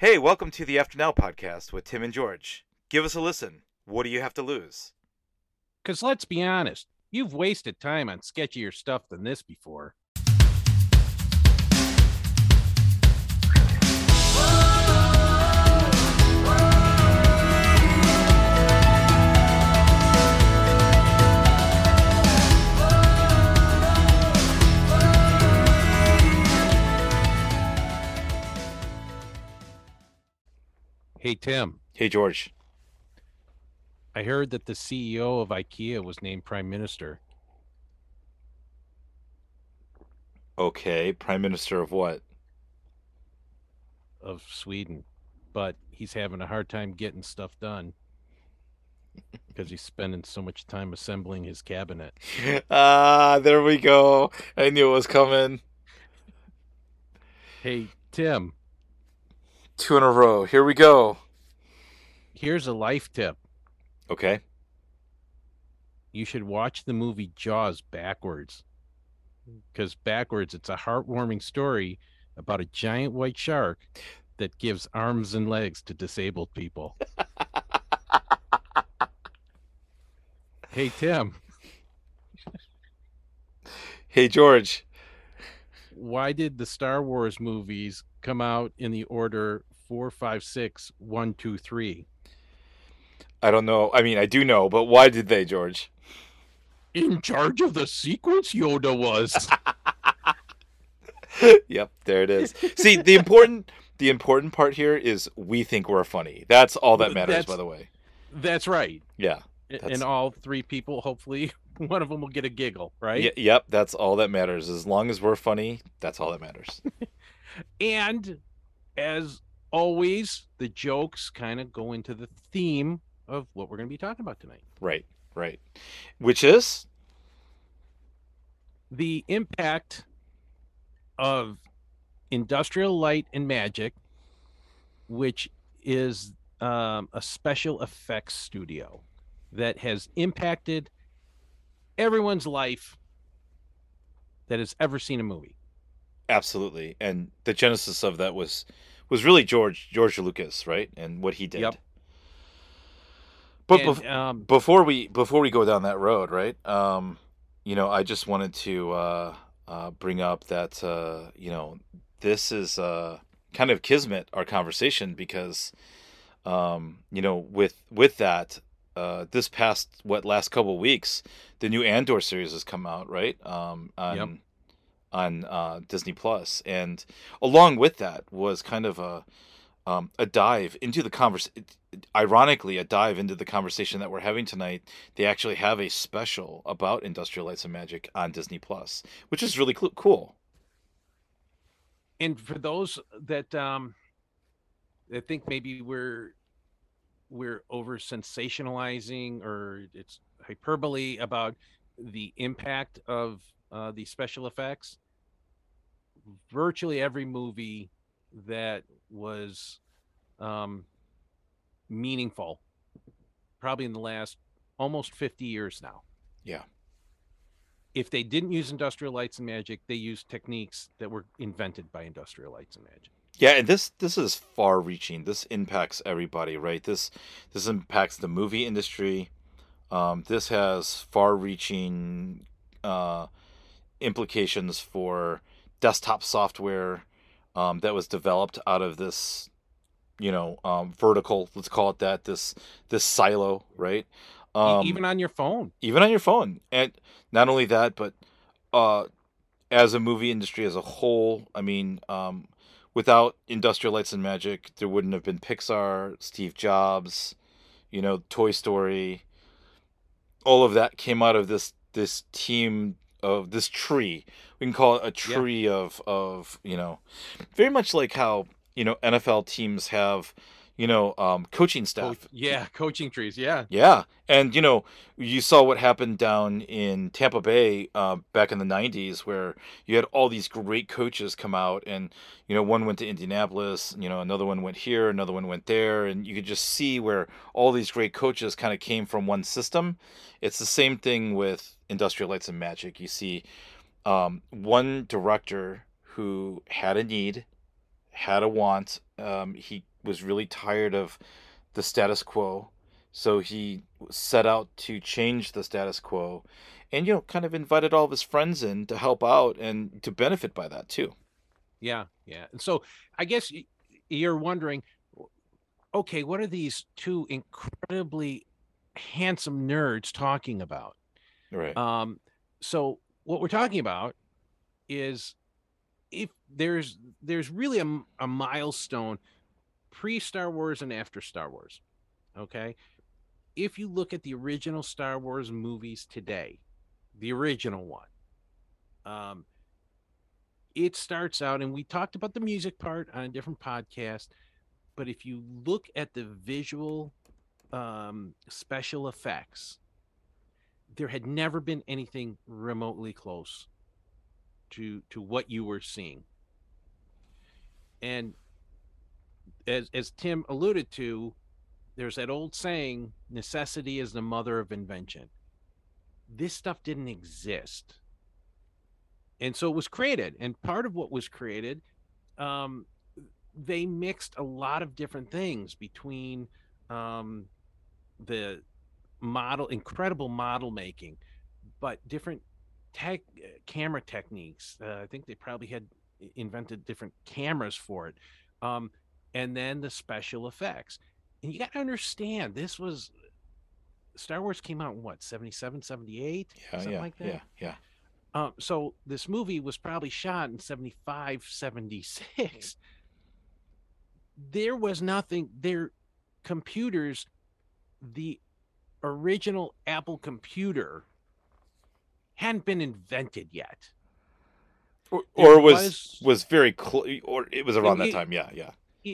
Hey, welcome to the After Now podcast with Tim and George. Give us a listen. What do you have to lose? Because let's be honest, you've wasted time on sketchier stuff than this before. Hey, Tim, Hey, George. I heard that the CEO of IKEA was named prime minister. Okay, Prime Minister of what? of Sweden, but he's having a hard time getting stuff done because he's spending so much time assembling his cabinet. Ah, there we go. I knew it was coming. Hey, Tim, Two in a row. Here we go. here's a life tip. Okay. You should watch the movie Jaws backwards. Because backwards, it's a heartwarming story about a giant white shark that gives arms and legs to disabled people. hey, Tim, Hey, George. why did the Star Wars movies come out in the order four, five, six, one, two, three? I don't know. I mean, I do know, but why did they, George? In charge of the sequence, Yoda was. yep, there it is. See, the important the important part here is we think we're funny. That's all that matters, That's- by the way. That's right. Yeah. That's- And all three people, hopefully, one of them will get a giggle, right? Y- yep, that's all that matters. As long as we're funny, that's all that matters. And as always, the jokes kind of go into the theme of what we're going to be talking about tonight. right, right. Which is The impact of industrial light and magic, which is um, a special effects studio that has impacted everyone's life that has ever seen a movie. absolutely. And the genesis of that was was really George George Lucas, right? And what he did. Yep. But And, bef- um, before we before we go down that road, right? Um, you know, I just wanted to uh, uh, bring up that uh, you know this is uh, kind of kismet our conversation because um, you know with with that uh, this past what last couple weeks the new Andor series has come out right um, on Yep. On uh, Disney Plus. And along with that was kind of a um, a dive into the convers ironically a dive into the conversation that we're having tonight. They actually have a special about industrial lights and magic on disney plus which is really cl- cool. And for those that um that think maybe we're we're over sensationalizing or it's hyperbole about the impact of uh, the special effects virtually every movie that was um meaningful probably in the last almost 50 years now. Yeah. if they didn't use industrial lights and magic they used techniques that were invented by industrial lights and magic. Yeah and this this is far reaching this impacts everybody right? This this impacts the movie industry. Um, this has far reaching uh, implications for desktop software um, that was developed out of this you know um, vertical let's call it that this this silo right? Um, even on your phone. even on your phone. And not only that but uh as a movie industry as a whole i mean um without industrial lights and magic there wouldn't have been pixar steve jobs you know toy story. All of that came out of this this team of this tree we can call it a Yeah. tree of of you know very much like how you know nfl teams have you know um coaching staff Coach- yeah coaching trees yeah yeah, and you know, you saw what happened down in Tampa Bay uh, back in the '90s, where you had all these great coaches come out, and you know, one went to Indianapolis, you know, another one went here, another one went there, and you could just see where all these great coaches kind of came from one system. It's the same thing with Industrial Lights and Magic. You see um, one director who had a need, had a want. Um, he was really tired of the status quo, so he set out to change the status quo, and you know, kind of invited all of his friends in to help out and to benefit by that too. Yeah, yeah. And so I guess you're wondering, okay, what are these two incredibly handsome nerds talking about? Right. Um, so what we're talking about is if there's there's really a, a milestone pre Star Wars and after Star Wars. Okay. If you look at the original Star Wars movies today, the original one, um, it starts out, and we talked about the music part on a different podcast, but if you look at the visual um, special effects, there had never been anything remotely close to to what you were seeing. And as as Tim alluded to, there's that old saying, necessity is the mother of invention. This stuff didn't exist. And so it was created. And part of what was created, um, they mixed a lot of different things between um, the model, incredible model making, but different tech camera techniques. Uh, I think they probably had invented different cameras for it. Um, and then the special effects. And you got to understand, this was Star Wars came out in what, 77, 78? Yeah, Something yeah, like that? Yeah, yeah. Um, so this movie was probably shot in 75, 76. There was nothing, their computers, the original Apple computer hadn't been invented yet. Or, or was, was, was very close, or it was around it, that time. Yeah, yeah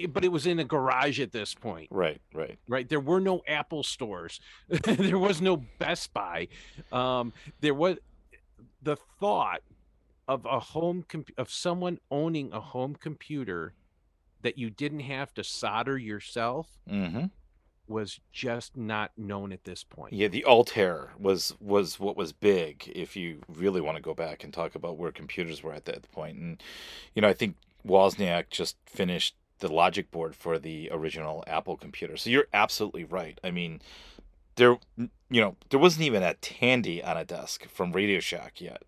but it was in a garage at this point. Right, right, right. There were no Apple stores. there was no Best Buy. Um, there was the thought of a home comp- of someone owning a home computer that you didn't have to solder yourself mm-hmm. was just not known at this point. Yeah, the Altair was was what was big. If you really want to go back and talk about where computers were at that point, and you know, I think Wozniak just finished the logic board for the original Apple computer. So you're absolutely right. I mean, there you know, there wasn't even a Tandy on a desk from Radio Shack yet.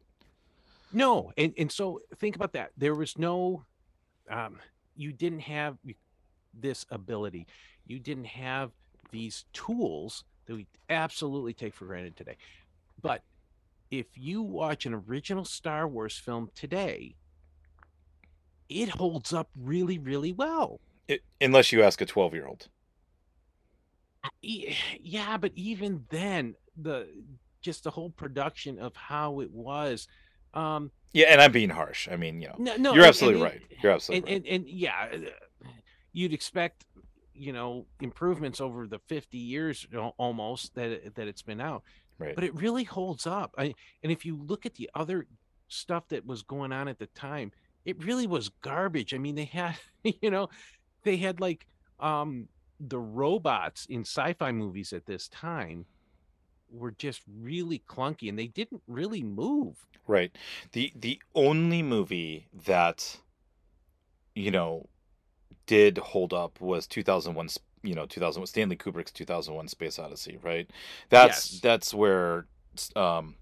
No, and and so think about that. There was no um you didn't have this ability. You didn't have these tools that we absolutely take for granted today. But if you watch an original Star Wars film today, it holds up really, really well. It, unless you ask a 12 year old. Yeah, but even then, the just the whole production of how it was. Um, yeah, and I'm being harsh. I mean, you know, no, no you're absolutely and, right. You're absolutely and, right. And, and yeah, uh, you'd expect, you know, improvements over the 50 years almost that that it's been out. Right. But it really holds up. I, and if you look at the other stuff that was going on at the time, it really was garbage. I mean, they had, you know, they had like um the robots in sci-fi movies at this time were just really clunky and they didn't really move. Right. The the only movie that you know did hold up was 2001 you know 2001 Stanley Kubrick's 2001 Space Odyssey, right? That's yes. that's where um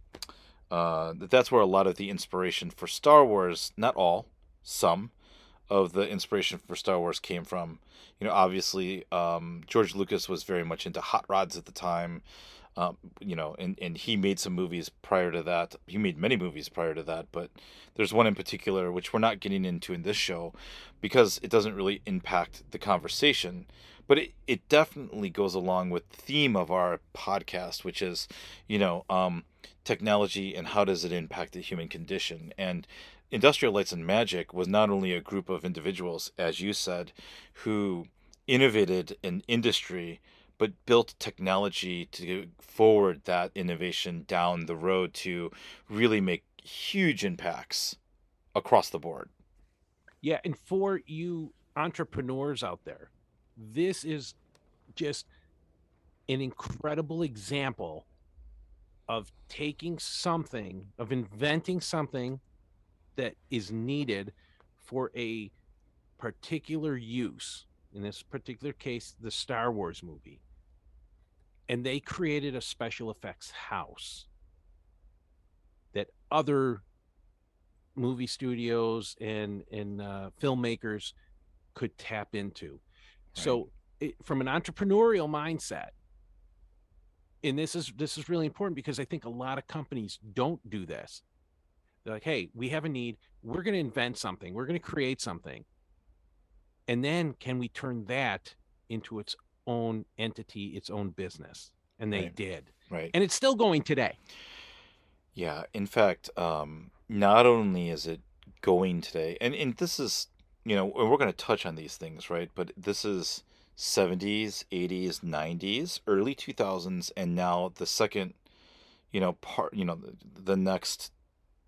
uh that's where a lot of the inspiration for Star Wars, not all, some of the inspiration for Star Wars came from. You know, obviously, um, George Lucas was very much into hot rods at the time. Um, you know, and, and he made some movies prior to that. He made many movies prior to that, but there's one in particular which we're not getting into in this show because it doesn't really impact the conversation. But it, it definitely goes along with the theme of our podcast, which is, you know, um, technology and how does it impact the human condition. And Industrial Lights and Magic was not only a group of individuals, as you said, who innovated an industry, but built technology to forward that innovation down the road to really make huge impacts across the board. Yeah, and for you entrepreneurs out there, this is just an incredible example of taking something, of inventing something that is needed for a particular use, in this particular case, the Star Wars movie, and they created a special effects house that other movie studios and and uh, filmmakers could tap into. So, it, from an entrepreneurial mindset, and this is this is really important because I think a lot of companies don't do this. They're like, "Hey, we have a need. We're going to invent something. We're going to create something, and then can we turn that into its own entity, its own business?" And they Right. did, Right. and it's still going today. Yeah, in fact, um, not only is it going today, and, and this is, you know, and we're going to touch on these things, right? But this is 70s, 80s, 90s, early 2000s, and now the second, you know, part, you know, the, the next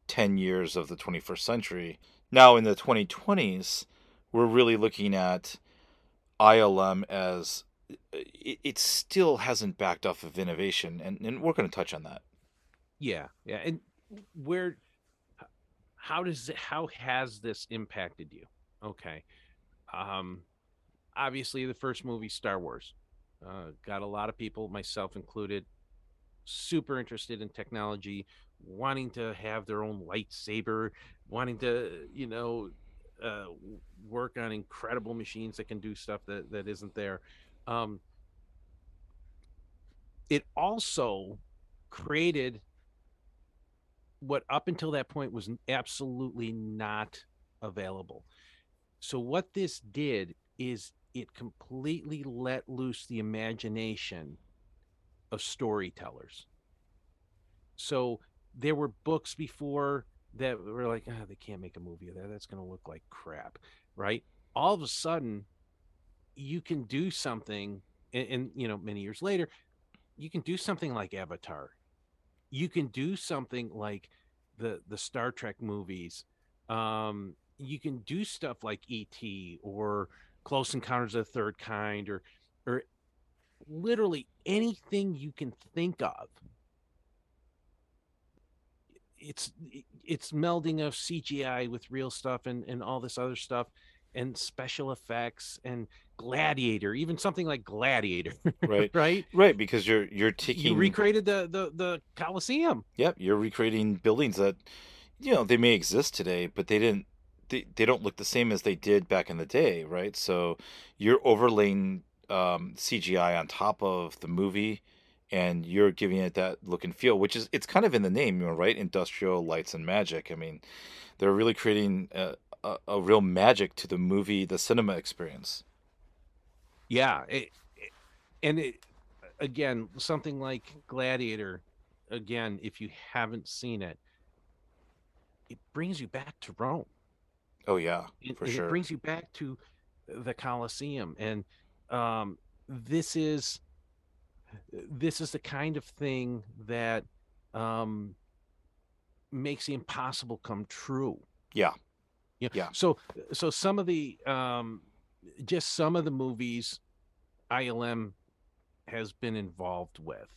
10 years of the 21st century. Now in the 2020s, we're really looking at ILM as it, still hasn't backed off of innovation, and, and we're going to touch on that. Yeah, yeah, and where, how does it, how has this impacted you? Okay, um, obviously the first movie, Star Wars, uh, got a lot of people, myself included, super interested in technology, wanting to have their own lightsaber, wanting to, you know, uh, work on incredible machines that can do stuff that that isn't there. Um, it also created what up until that point was absolutely not available. So what this did is it completely let loose the imagination of storytellers. So there were books before that were like, ah, they can't make a movie of that. That's going to look like crap, right? All of a sudden, you can do something, and, and you know, many years later, you can do something like Avatar. You can do something like the the Star Trek movies. Um, you can do stuff like ET or Close Encounters of the Third Kind, or or literally anything you can think of. It's it's melding of CGI with real stuff and and all this other stuff and special effects and Gladiator, even something like Gladiator, Right. right? Right, because you're you're You taking recreated the the the Coliseum. Yep, you're recreating buildings that you know, they may exist today, but they didn't they, they don't look the same as they did back in the day, right? So you're overlaying um, CGI on top of the movie and you're giving it that look and feel, which is it's kind of in the name, you know, right? Industrial lights and magic. I mean, they're really creating a, a, a real magic to the movie, the cinema experience. Yeah, it, it- and it again something like Gladiator. Again, if you haven't seen it, it brings you back to Rome. Oh yeah, for and sure. it brings you back to the Colosseum, and um, this is this is the kind of thing that um, makes the impossible come true. Yeah. Yeah. Yeah. So so some of the um, just some of the movies ILM has been involved with.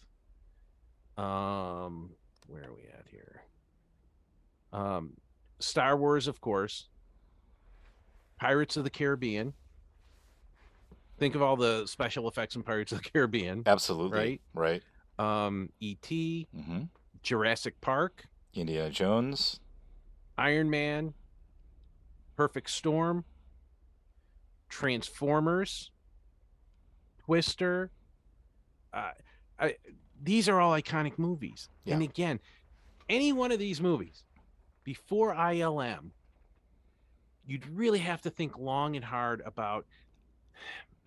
Um, where are we at here? Um, Star Wars, of course. Pirates of the Caribbean. Think of all the special effects in Pirates of the Caribbean. Absolutely. Right? Right. Um, E.T., hmm Jurassic Park, Indiana Jones. Iron Man, Perfect Storm, Transformers, Twister. Uh, I, these are all iconic movies. And again, any one of these movies before ILM, you'd really have to think long and hard about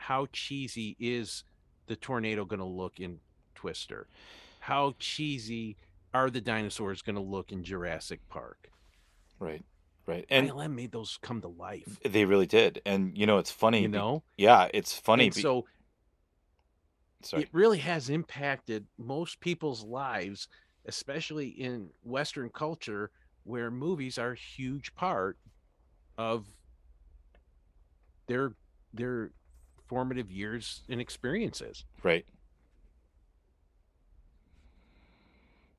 how cheesy is the tornado going to look in Twister? How cheesy are the dinosaurs going to look in Jurassic Park? Right. Right. And ILM made those come to life. they really did. And you know, it's funny. You know, yeah, it's funny. be- so sorry. it really has impacted most people's lives, especially in Western culture, where movies are a huge part of their their formative years and experiences. Right.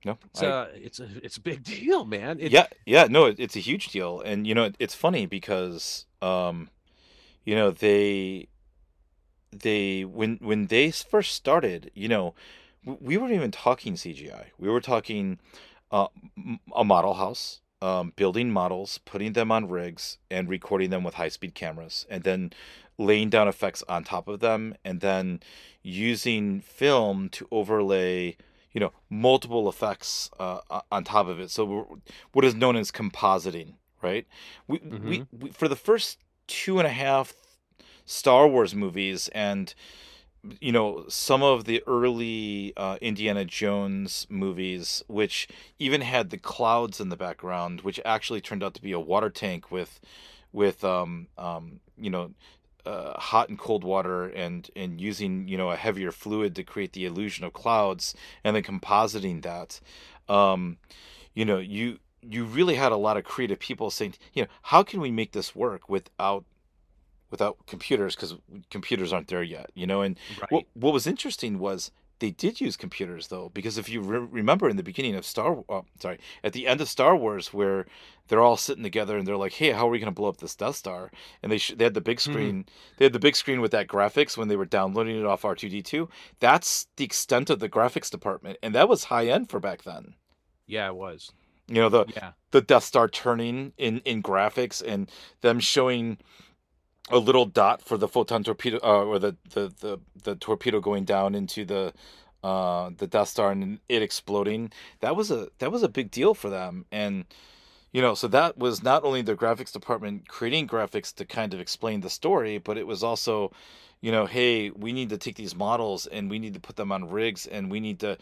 No. It's I- a it's a it's a big deal, man. It, yeah, yeah, no, it, it's a huge deal, and you know, it, it's funny because, um, you know they they when when they first started, you know, we weren't even talking CGI. We were talking uh, a model house, um, building models, putting them on rigs, and recording them with high speed cameras, and then laying down effects on top of them, and then using film to overlay you know multiple effects uh, on top of it so what is known as compositing right we, mm-hmm. we, we for the first two and a half star wars movies and you know some of the early uh, indiana jones movies which even had the clouds in the background which actually turned out to be a water tank with with um, um, you know uh, hot and cold water and and using you know a heavier fluid to create the illusion of clouds and then compositing that um, you know you you really had a lot of creative people saying you know how can we make this work without without computers because computers aren't there yet you know and right. what, what was interesting was they did use computers though because if you re- remember in the beginning of star uh, sorry at the end of star wars where they're all sitting together and they're like hey how are we going to blow up this death star and they sh- they had the big hmm. screen mm. they had the big screen with that graphics when they were downloading it off r2d2 that's the extent of the graphics department and that was high end for back then yeah it was you know the yeah. the death star turning in in graphics and them showing a little dot for the photon torpedo uh, or the, the, the, the torpedo going down into the uh, the Death Star and it exploding. That was a that was a big deal for them, and you know, so that was not only the graphics department creating graphics to kind of explain the story, but it was also, you know, hey, we need to take these models and we need to put them on rigs and we need to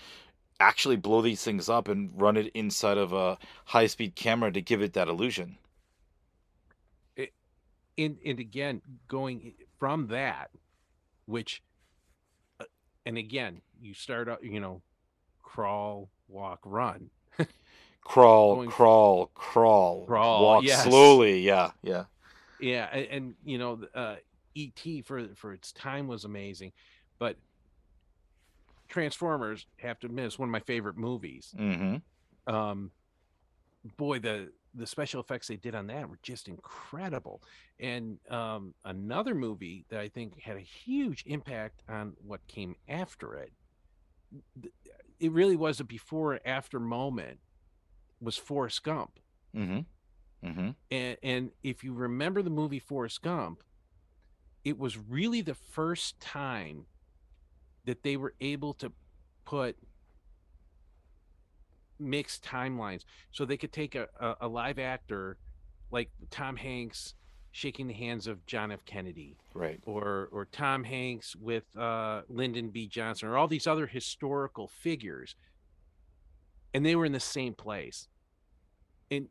actually blow these things up and run it inside of a high speed camera to give it that illusion and and again going from that which uh, and again you start out you know crawl walk run. Crawl going, crawl crawl. Crawl walk yes. slowly. Yeah yeah. Yeah and, and you know uh et for for its time was amazing but transformers have to admit it's one of my favorite movies. Mm-hmm. um boy the the special effects they did on that were just incredible. And um, another movie that I think had a huge impact on what came after it, it really was a before after moment, was Forrest Gump. Mm-hmm. Mm-hmm. And, and if you remember the movie Forrest Gump, it was really the first time that they were able to put mixed timelines so they could take a, a, a live actor like Tom Hanks shaking the hands of John F. Kennedy, right, or or Tom Hanks with uh, Lyndon B. Johnson, or all these other historical figures, and they were in the same place, and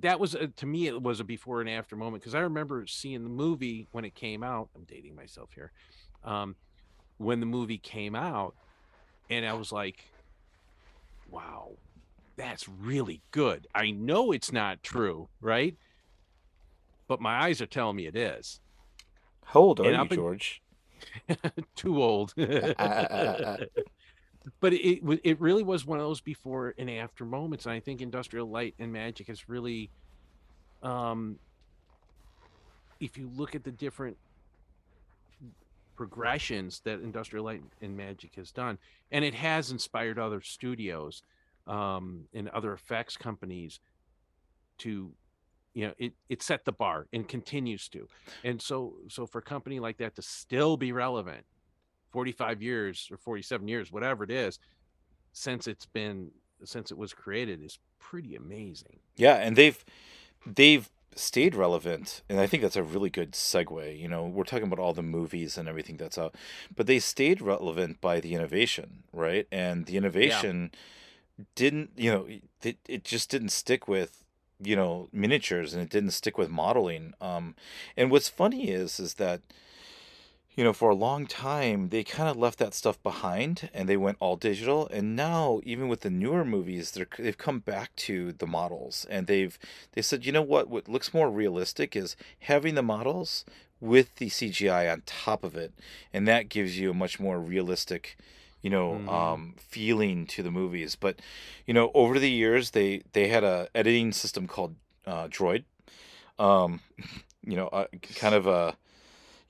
that was a, to me it was a before and after moment because I remember seeing the movie when it came out. I'm dating myself here, um, when the movie came out, and I was like, wow, that's really good. I know it's not true, right? But my eyes are telling me it is. How old are and you, George? Too old. but it it really was one of those before and after moments, and I think Industrial Light and Magic has really, um, if you look at the different progressions that Industrial Light and Magic has done, and it has inspired other studios um, and other effects companies to you know it it set the bar and continues to. And so so for a company like that to still be relevant 45 years or 47 years whatever it is since it's been since it was created is pretty amazing. Yeah and they've they've stayed relevant and i think that's a really good segue you know we're talking about all the movies and everything that's out but they stayed relevant by the innovation right? And the innovation yeah didn't you know it, it just didn't stick with you know miniatures and it didn't stick with modeling. Um and what's funny is is that you know for a long time they kind of left that stuff behind and they went all digital. And now even with the newer movies they're they've come back to the models and they've they said you know what? What looks more realistic is having the models with the CGI on top of it. And that gives you a much more realistic you know mm-hmm. um, feeling to the movies. But you know, over the years, they they had a editing system called uh, Droid. Um, you know, uh, kind of a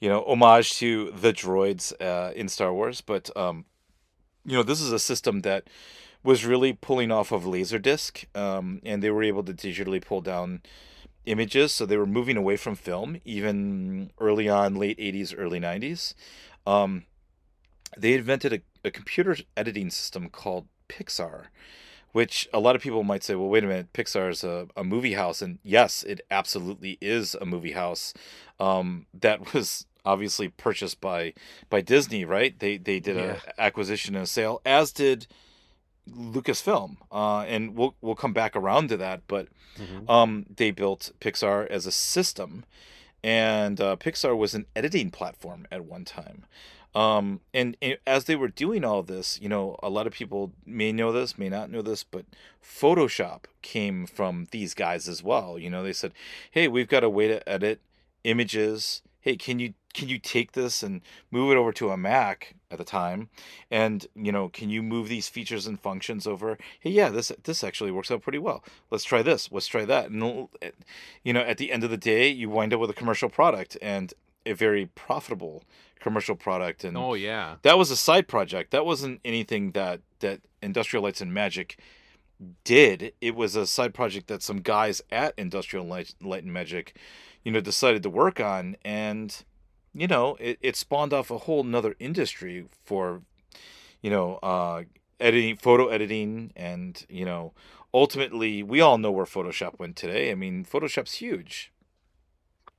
you know homage to the droids uh, in Star Wars, but um, you know this is a system that was really pulling off of Laserdisc, um, and they were able to digitally pull down images, so they were moving away from film even early on, late '80s, early '90s. Um, they invented a, a computer editing system called Pixar, which a lot of people might say, well, wait a minute, Pixar is a, a movie house. And yes, it absolutely is a movie house um, that was obviously purchased by by Disney, right? They they did Yeah. a acquisition and a sale, as did Lucasfilm. Uh, and we'll we'll come back around to that, but Mhm. um, they built Pixar as a system, and uh, Pixar was an editing platform at one time. Um, and, and as they were doing all this, you know, a lot of people may know this, may not know this, but Photoshop came from these guys as well. You know, they said, "Hey, we've got a way to edit images. Hey, can you can you take this and move it over to a Mac at the time, and you know, can you move these features and functions over? Hey, yeah, this this actually works out pretty well. Let's try this. Let's try that. And you know, at the end of the day, you wind up with a commercial product and a very profitable commercial product. And Oh yeah. that was a side project. That wasn't anything that that Industrial Lights and Magic did. It was a side project that some guys at Industrial Light, Light and Magic, you know, decided to work on, and you know, it, it spawned off a whole nother industry for, you know, uh, editing, photo editing, and you know, ultimately, we all know where Photoshop went today. I mean, Photoshop's huge.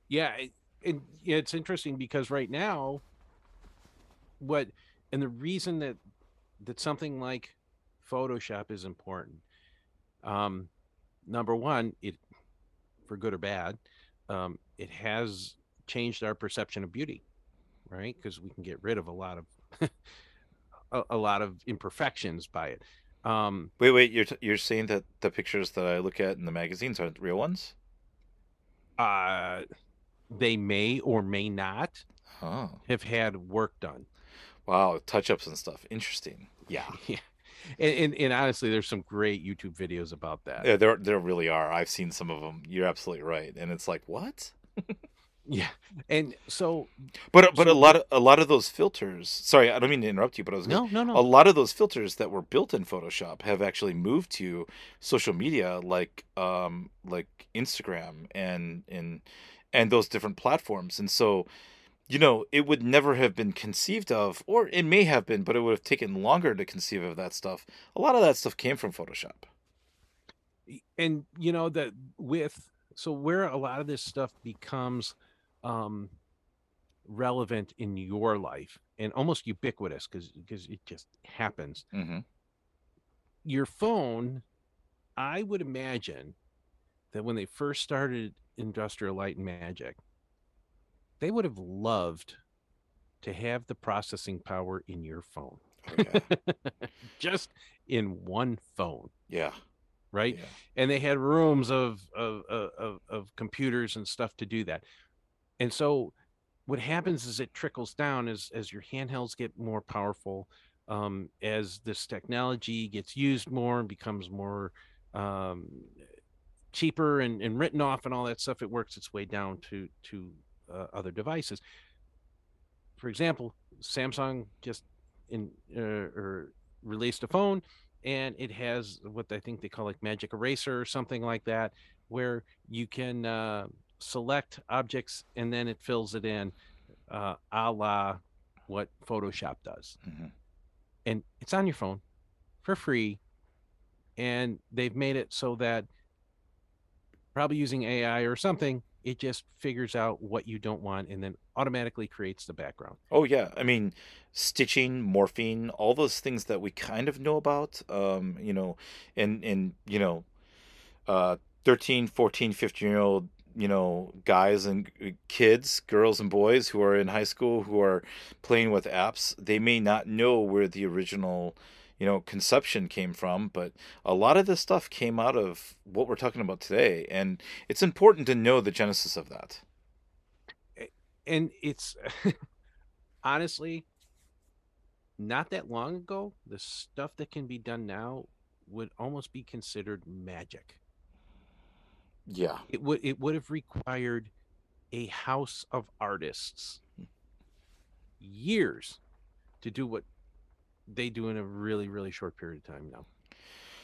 Yeah, it, it, yeah, it's interesting because right now, what and the reason that that something like Photoshop is important. Um, number one, it for good or bad, um, it has changed our perception of beauty, right? Because we can get rid of a lot of a, a lot of imperfections by it. Um, Wait, wait, you're t- you're saying that the pictures that I look at in the magazines aren't real ones? uh, they may or may not have had work done. Wow, touch ups and stuff. Interesting. Yeah. Yeah. And, and and honestly, there's some great YouTube videos about that. Yeah, there there really are. I've seen some of them. You're absolutely right, and it's like what? Yeah. And so But but a lot of a lot of those filters. Sorry, I don't mean to interrupt you, but I was gonna, no, no, a lot of those filters that were built in Photoshop have actually moved to social media, like um like Instagram and and and those different platforms, and so. You know, it would never have been conceived of, or it may have been, but it would have taken longer to conceive of that stuff. A lot of that stuff came from Photoshop. And you know that with so where a lot of this stuff becomes um relevant in your life and almost ubiquitous because because it just happens. hmm Your phone, I would imagine that when they first started Industrial Light and Magic, they would have loved to have the processing power in your phone. Yeah. just in one phone, yeah. right? Yeah. And they had rooms of of, of of of computers and stuff to do that. And so, what happens is it trickles down as as your handhelds get more powerful, um, as this technology gets used more and becomes more um, cheaper and, and written off and all that stuff. It works its way down to to uh, other devices. For example, Samsung just in uh, or released a phone and it has what I think they call like Magic Eraser or something like that, where you can uh, select objects and then it fills it in, uh, a la what Photoshop does, hmm and it's on your phone for free, and they've made it so that probably using AI or something, it just figures out what you don't want and then automatically creates the background. Oh yeah, I mean, stitching, morphing, all those things that we kind of know about. Um, you know, and and you know, uh, 13, 14, 15 year old, you know, guys and kids, girls and boys who are in high school who are playing with apps, they may not know where the original, you know, conception came from, but a lot of this stuff came out of what we're talking about today, and it's important to know the genesis of that. and it's honestly not that long ago the stuff that can be done now would almost be considered magic Yeah. it would it would have required a house of artists hmm. years to do what they do in a really really short period of time now.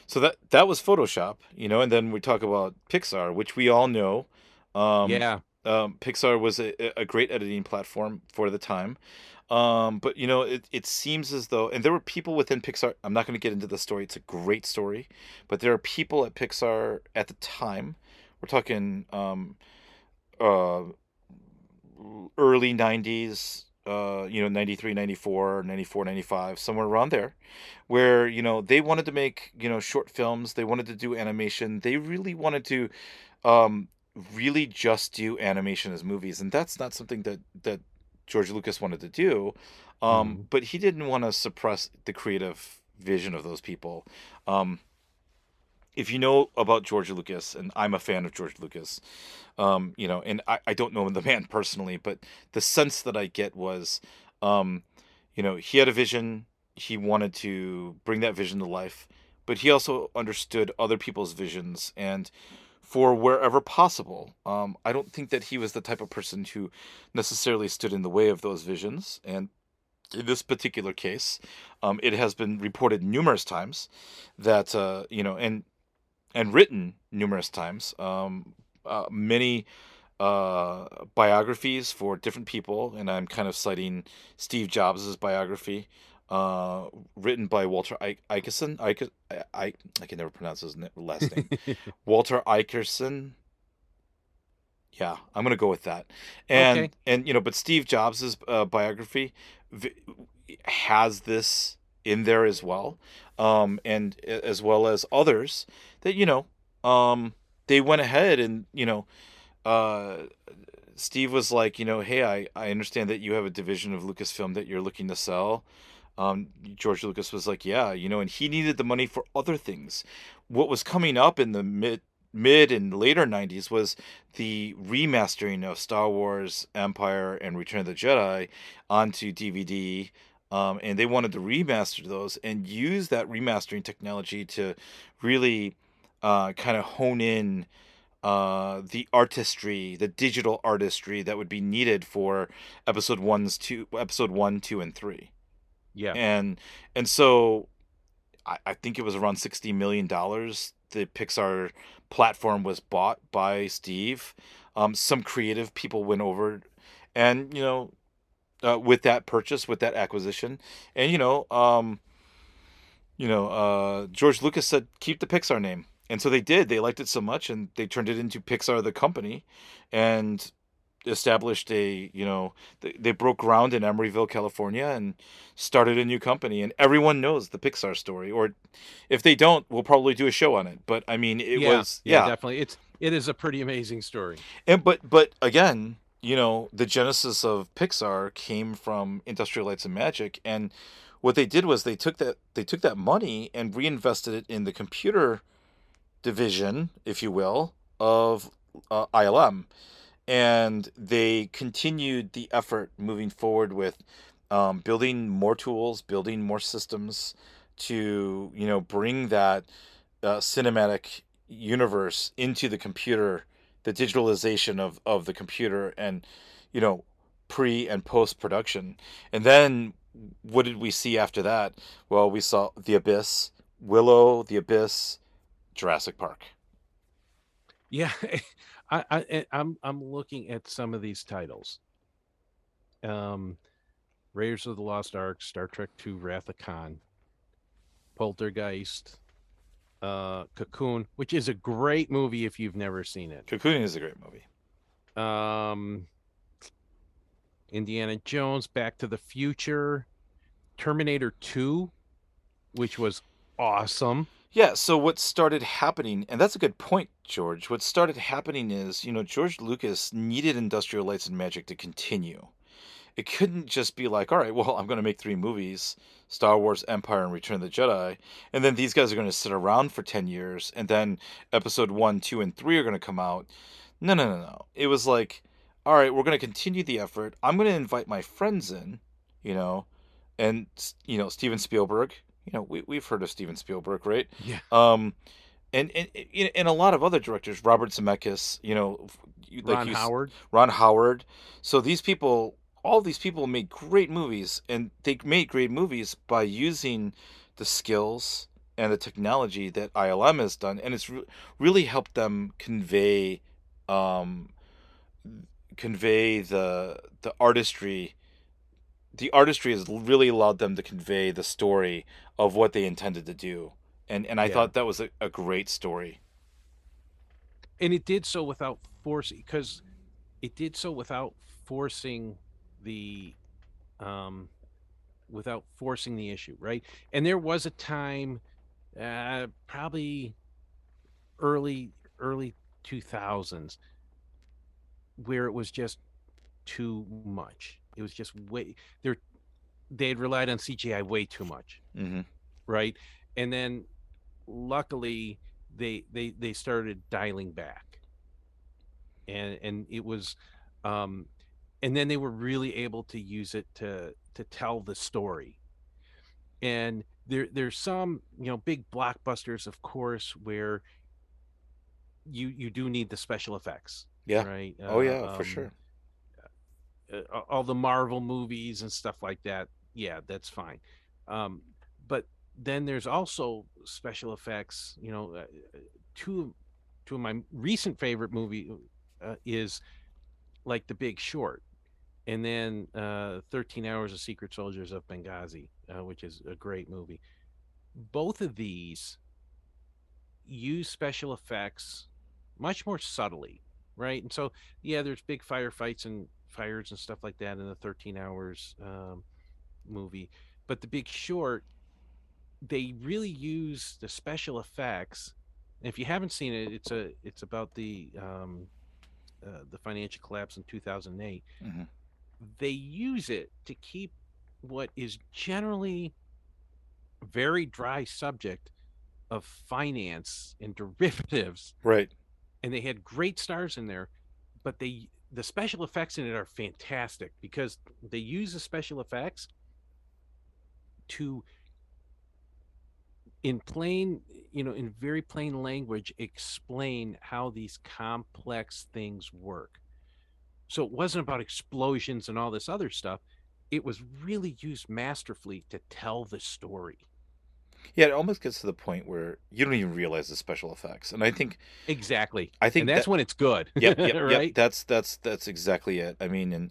So that that was Photoshop, you know, and then we talk about Pixar, which we all know. Um, yeah, um, Pixar was a, a great editing platform for the time. Um, but you know, it, it seems as though, and there were people within Pixar. I'm not going to get into the story; it's a great story, but there are people at Pixar at the time. We're talking um, uh, early '90s, uh, you know, 93, 94, 94, 95, somewhere around there, where, you know, they wanted to make, you know, short films. They wanted to do animation. They really wanted to um, really just do animation as movies. And that's not something that, that George Lucas wanted to do. Um, mm. But he didn't want to suppress the creative vision of those people. Um, if you know about George Lucas, and I'm a fan of George Lucas, um, you know, and I, I don't know the man personally, but the sense that I get was, um, you know, he had a vision. He wanted to bring that vision to life, but he also understood other people's visions. And for wherever possible, um, I don't think that he was the type of person who necessarily stood in the way of those visions. And in this particular case, um, it has been reported numerous times that, uh, you know, and and written numerous times. Um, uh, many uh, biographies for different people, and I'm kind of citing Steve Jobs' biography, uh, written by Walter I- Isaacson. I, I, I can never pronounce his last name. Walter Isaacson. Yeah, I'm gonna go with that. And okay. and you know, but Steve Jobs' uh, biography v- has this in there as well, um, and as well as others that you know um, they went ahead and you know uh, Steve was like you know hey I I understand that you have a division of Lucasfilm that you're looking to sell. Um, George Lucas was like yeah you know and he needed the money for other things. What was coming up in the mid mid and later 90s was the remastering of Star Wars Empire and Return of the Jedi onto DVD um, and they wanted to remaster those and use that remastering technology to really uh, kind of hone in uh, the artistry, the digital artistry that would be needed for episode one's two, episode one, two, and three. Yeah, and and so I, I think it was around sixty million dollars. The Pixar platform was bought by Steve. Um, some creative people went over, and you know uh, with that purchase, with that acquisition, and you know, um, you know, uh, George Lucas said keep the Pixar name, and so they did. They liked it so much, and they turned it into Pixar the company, and established a you know they, they broke ground in Emeryville, California, and started a new company. And everyone knows the Pixar story, or if they don't, we'll probably do a show on it. But I mean, it yeah, was yeah, yeah, definitely. It's it is a pretty amazing story. And but but again, you know, the genesis of Pixar came from Industrial Lights and Magic, and what they did was they took that they took that money and reinvested it in the computer division, if you will, of uh, ILM, and they continued the effort moving forward with um, building more tools, building more systems to you know bring that uh, cinematic universe into the computer the digitalization of of the computer and you know pre and post production. And then what did we see after that? Well we saw the abyss willow the abyss jurassic park. Yeah I, I i'm i'm looking at some of these titles. Um raiders of the lost ark star trek 2 wrath of khan poltergeist uh, Cocoon, which is a great movie if you've never seen it. Cocoon is a great movie. Um, Indiana Jones, Back to the Future, Terminator 2, which was awesome. Yeah, so what started happening, and that's a good point, George. What started happening is, you know, George Lucas needed Industrial Lights and Magic to continue it couldn't just be like, all right, well, I'm going to make three movies Star Wars, Empire, and Return of the Jedi. And then these guys are going to sit around for 10 years. And then episode one, two, and three are going to come out. No, no, no, no. It was like, all right, we're going to continue the effort. I'm going to invite my friends in, you know, and, you know, Steven Spielberg. You know, we, we've heard of Steven Spielberg, right? Yeah. Um, and, and and a lot of other directors, Robert Zemeckis, you know, like Ron you, Howard, Ron Howard. So these people all these people made great movies, and they made great movies by using the skills and the technology that ILM has done, and it's re- really helped them convey, um, convey the the artistry. The artistry has really allowed them to convey the story of what they intended to do, and and I Yeah. thought that was a, a great story. And it did so without forcing because it did so without forcing the um without forcing the issue, right? And there was a time uh probably early early 2000s where it was just too much. It was just way they they had relied on CGI way too much, hmm right? And then luckily they they they started dialing back. And and it was um and then they were really able to use it to to tell the story. And there there's some, you know, big blockbusters of course where you you do need the special effects, Yeah. right? Oh Uh, yeah, for um, sure. uh, all the Marvel movies and stuff like that. Yeah, that's fine. Um, but then there's also special effects. You know, uh, uh, two two of my recent favorite movie uh, is like The Big Short, and then uh, Thirteen Hours of Secret Soldiers of Benghazi, uh, which is a great movie. Both of these use special effects much more subtly, right? And so, yeah, there's big firefights and fires and stuff like that in the 13 hours um, movie. But the big short, they really use the special effects. If you haven't seen it, it's a it's about the um, uh, the financial collapse in 2008. hmm They use it to keep what is generally a very dry subject of finance and derivatives Right. and they had great stars in there but they the special effects in it are fantastic because they use the special effects to in plain you know in very plain language explain how these complex things work so it wasn't about explosions and all this other stuff it was really used masterfully to tell the story Yeah, it almost gets to the point where you don't even realize the special effects, and I think exactly I think and that's that when it's good yep, yep, yep. That's that's that's exactly it. I mean, and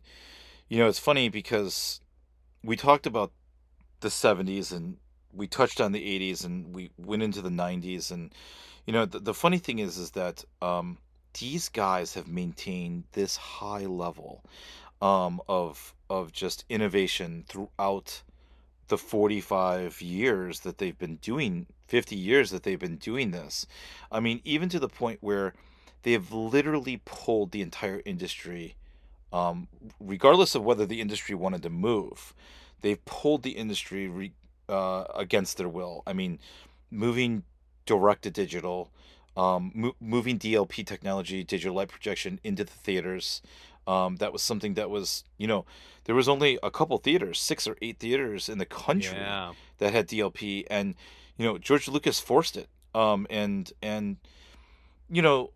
you know, it's funny because we talked about the '70s and we touched on the '80s and we went into the '90s, and you know, the, the funny thing is, is that um, these guys have maintained this high level um, of of just innovation throughout the 45 years that they've been doing 50 years that they've been doing this. I mean even to the point where they have literally pulled the entire industry um, regardless of whether the industry wanted to move they've pulled the industry re- uh, against their will. I mean moving direct to digital um, mo- moving dlp technology digital light projection into the theaters um, that was something that was you know there was only a couple theaters six or eight theaters in the country yeah that had DLP, and you know George Lucas forced it. Um, and and you know,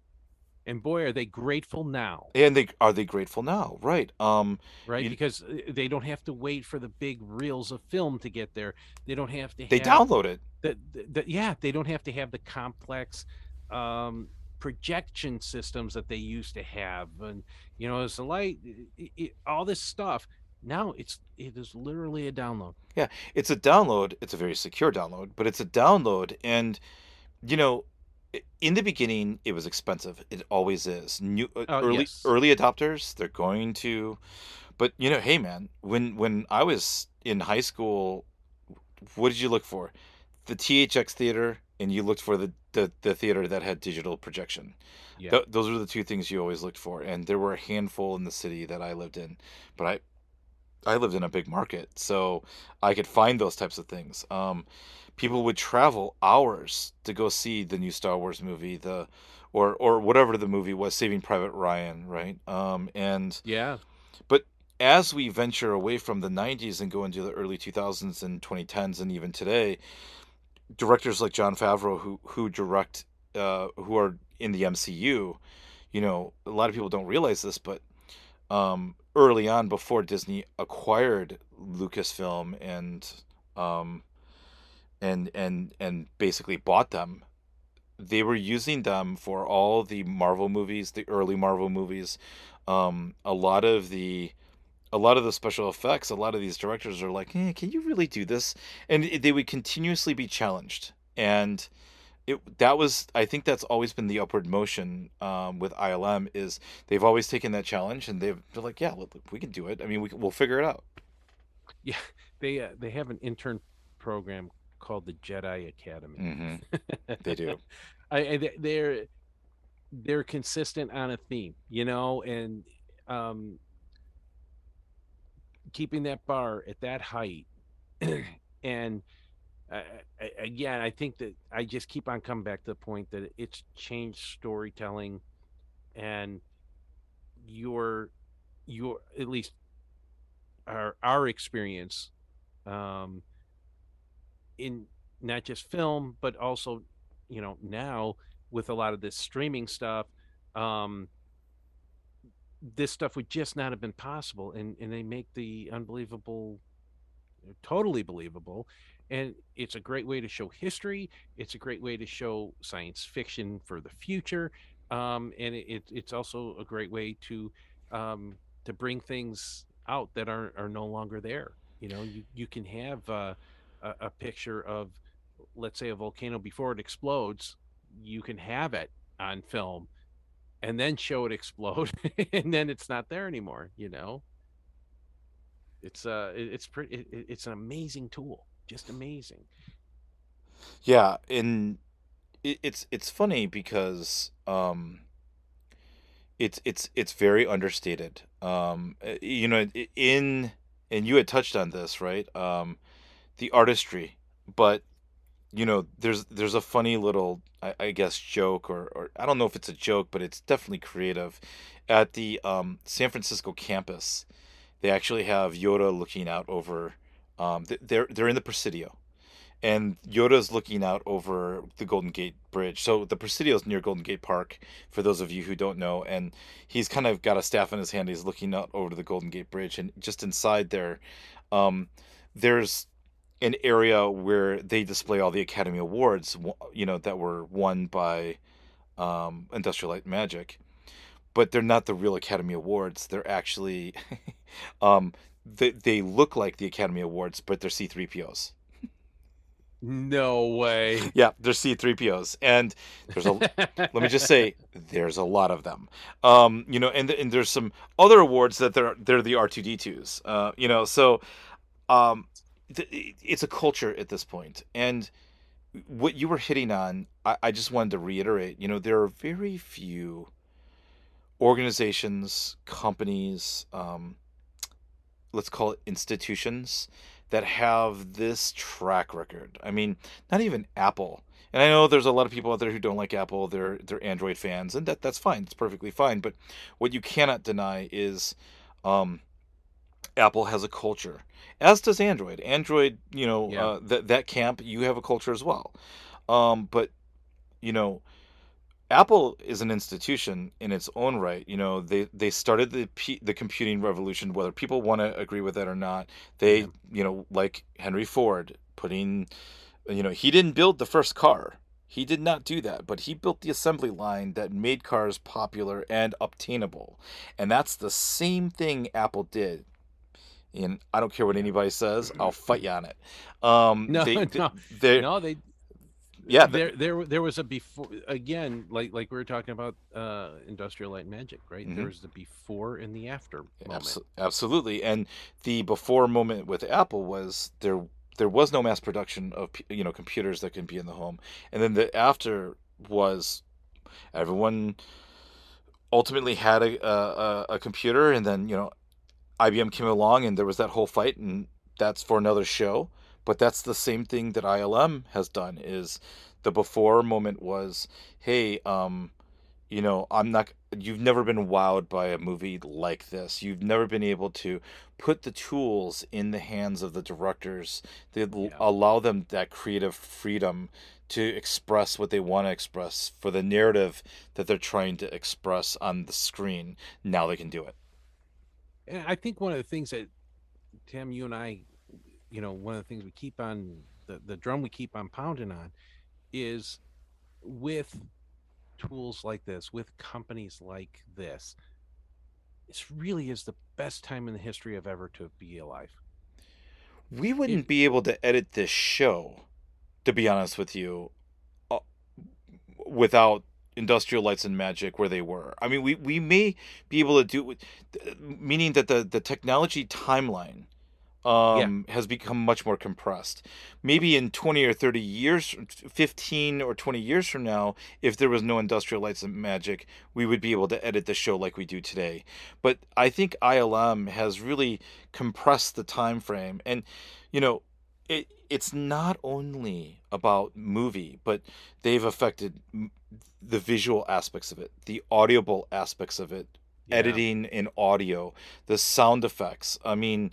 and boy are they grateful now and they are they grateful now, right? Um, right? you, Because uh, they don't have to wait for the big reels of film to get there. They don't have to they have download it. the, the, the yeah, they don't have to have the complex um, projection systems that they used to have, and you know, as the light, i i all this stuff. Now it's it is literally a download. Yeah, it's a download. It's a very secure download, but it's a download, and you know, in the beginning, it was expensive. It always is. New uh, Oh early yes, early adopters, they're going to, but you know, hey man, when when I was in high school, what did you look for? The THX theater, and you looked for the the, the theater that had digital projection. yeah, Th- those were the two things you always looked for, and there were a handful in the city that I lived in, but I I lived in a big market, so I could find those types of things. Um, people would travel hours to go see the new Star Wars movie, the or or whatever the movie was, Saving Private Ryan, right? Um, and yeah, but as we venture away from the 90s and go into the early 2000s and 2010s and even today, directors like Jon Favreau who who direct uh, who are in the MCU, you know, a lot of people don't realize this, but um, early on before Disney acquired Lucasfilm and um, and and and basically bought them. They were using them for all the Marvel movies, the early Marvel movies. Um, a lot of the a lot of the special effects, a lot of these directors are like, eh, "Can you really do this?" And they would continuously be challenged, and it that was I think that's always been the upward motion um, with ILM is they've always taken that challenge and they've they're like, "Yeah, look, we can do it. I mean, we we'll figure it out." Yeah, they uh, they have an intern program called the Jedi Academy. Mm-hmm. They do. I, I they're they're consistent on a theme, you know, and um, keeping that bar at that height, and uh, again, I think that I just keep on coming back to the point that it's changed storytelling, and your your at least our our experience um in not just film but also you know now with a lot of this streaming stuff um this stuff would just not have been possible and and they make the unbelievable totally believable and it's a great way to show history it's a great way to show science fiction for the future um and it, it's also a great way to um to bring things out that are are no longer there you know you you can have uh, a, a picture of let's say a volcano before it explodes you can have it on film and then show it explode and then it's not there anymore you know it's uh it, it's pretty it, it's an amazing tool just amazing Yeah, and it, it's it's funny because um it's it's it's very understated. Um uh, you know, in and you had touched on this, right? Um the artistry, but you know, there's there's a funny little I, I guess joke or or I don't know if it's a joke, but it's definitely creative. At the um San Francisco campus, they actually have Yoda looking out over um they're they're in the Presidio and Yoda's looking out over the Golden Gate Bridge. So the Presidio is near Golden Gate Park, for those of you who don't know, and he's kind of got a staff in his hand. He's looking out over the Golden Gate Bridge, and just inside there, um, there's an area where they display all the Academy Awards, you know, that were won by um, Industrial Light and Magic, but they're not the real Academy Awards. They're actually, um, they they look like the Academy Awards, but they're C3POs. no way Yeah, they're C3POs, and there's a let me just say there's a lot of them. Um, you know, and and there's some other awards that they're they're the R2D2s. Uh, you know, so um, it's a culture at this point, and what you were hitting on, I, I just wanted to reiterate. You know, there are very few organizations, companies, um, let's call it institutions that have this track record. I mean, not even Apple. And I know there's a lot of people out there who don't like Apple. They're they're Android fans, and that that's fine. It's perfectly fine. But what you cannot deny is um, Apple has a culture, as does Android. Android, you know, yeah uh, that that camp, you have a culture as well. Um, but you know, Apple is an institution in its own right. You know, they they started the P, the computing revolution, whether people want to agree with that or not. yeah They, you know, like Henry Ford, putting, you know, he didn't build the first car. He did not do that, but he built the assembly line that made cars popular and obtainable. And that's the same thing Apple did. And I don't care what anybody says, I'll fight you on it. Um, no they, they, no they no they yeah, th- there there there was a before again like like we were talking about uh industrial light and magic right there mhm. was the before and the after moment Abso- absolutely. And the before moment with Apple was there there was no mass production of you know computers that can be in the home, and then the after was everyone ultimately had a, a a computer, and then you know IBM came along, and there was that whole fight, and that's for another show. But that's the same thing that ILM has done. Is the before moment was, hey, um, you know, I'm not. You've never been wowed by a movie like this. You've never been able to put the tools in the hands of the directors that l- yeah allow them that creative freedom to express what they want to express for the narrative that they're trying to express on the screen. Now they can do it. And I think one of the things that Tim, you and I, you know, one of the things we keep on the, the drum we keep on pounding on is with tools like this, with companies like this, this really is the best time in the history of ever to be alive. We wouldn't be able to edit this show, to be honest with you, uh, without industrial lights and magic where they were. I mean, we, we may be able to do, meaning that the, the technology timeline um, yeah. has become much more compressed. Maybe in 20 or 30 years, 15 or 20 years from now, if there was no industrial lights and magic, we would be able to edit the show like we do today. But I think ILM has really compressed the time frame. And, you know, it, it's not only about movie, but they've affected the visual aspects of it, the audible aspects of it, yeah. editing in audio, the sound effects. I mean,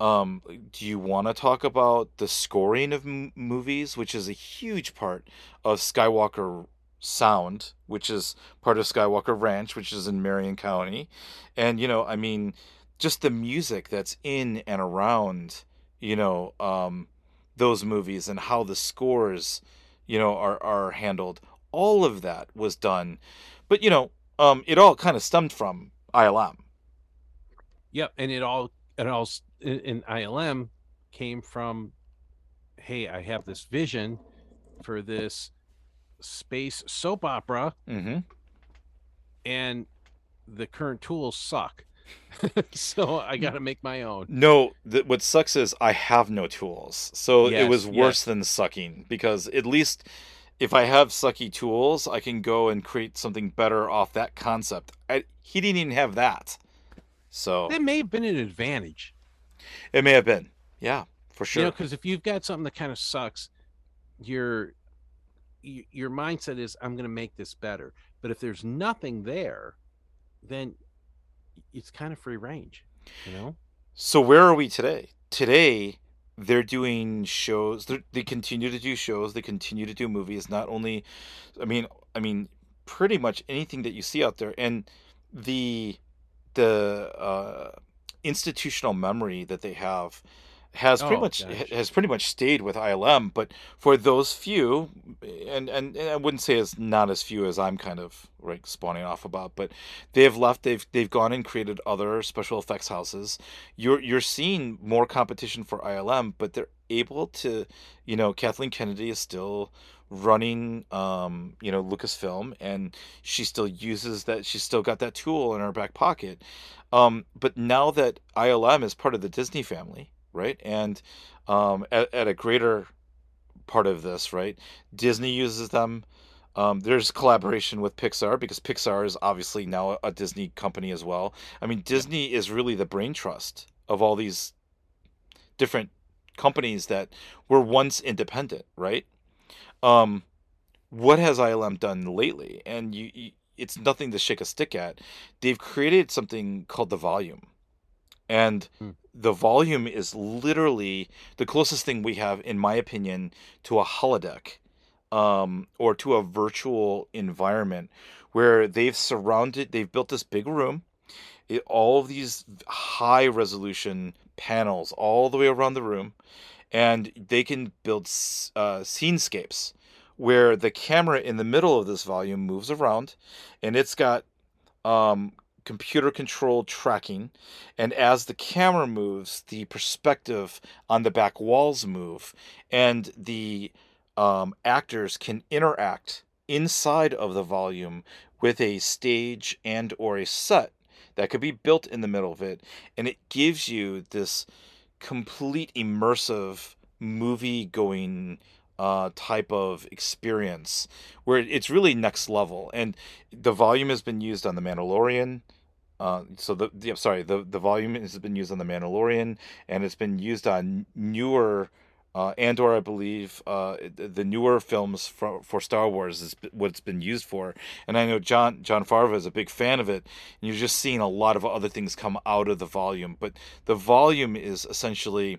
um, do you want to talk about the scoring of m- movies, which is a huge part of Skywalker Sound, which is part of Skywalker Ranch, which is in Marin County, and you know, I mean, just the music that's in and around, you know, um, those movies and how the scores, you know, are are handled. All of that was done, but you know, um, it all kind of stemmed from ILM. Yep, and it all it all in, in ILM came from, hey, I have this vision for this space soap opera, mm-hmm. and the current tools suck. so I got to make my own. No, th- what sucks is I have no tools. So yes, it was worse yes. than sucking because at least if I have sucky tools, I can go and create something better off that concept. I, he didn't even have that. So that may have been an advantage. It may have been. Yeah, for sure. You know, because if you've got something that kind of sucks, your your mindset is I'm going to make this better. But if there's nothing there, then it's kind of free range, you know. So where are we today? Today they're doing shows. They're, they continue to do shows. They continue to do movies. Not only, I mean, I mean, pretty much anything that you see out there, and the the uh, institutional memory that they have has pretty oh, much gosh. has pretty much stayed with ILM. But for those few, and, and, and I wouldn't say it's not as few as I'm kind of like spawning off about, but they've left. They've they've gone and created other special effects houses. You're you're seeing more competition for ILM, but they're able to, you know, Kathleen Kennedy is still running um you know lucasfilm and she still uses that she's still got that tool in her back pocket um but now that ilm is part of the disney family right and um at, at a greater part of this right disney uses them um, there's collaboration with Pixar because Pixar is obviously now a Disney company as well. I mean, Disney is really the brain trust of all these different companies that were once independent, right? um, what has ILM done lately? And you, you, it's nothing to shake a stick at. They've created something called the volume, and hmm. the volume is literally the closest thing we have, in my opinion, to a holodeck, um, or to a virtual environment where they've surrounded, they've built this big room. It, all of these high resolution panels all the way around the room and they can build uh, scenescapes where the camera in the middle of this volume moves around and it's got um, computer controlled tracking and as the camera moves the perspective on the back walls move and the um, actors can interact inside of the volume with a stage and or a set that could be built in the middle of it and it gives you this complete immersive movie going uh, type of experience where it's really next level. And the volume has been used on The Mandalorian. Uh, so the, the sorry the the volume has been used on the Mandalorian and it's been used on newer uh, Andor, I believe, uh, the newer films for, for Star Wars is what it's been used for. And I know John Jon Favreau is a big fan of it. And you're just seeing a lot of other things come out of the volume. But the volume is essentially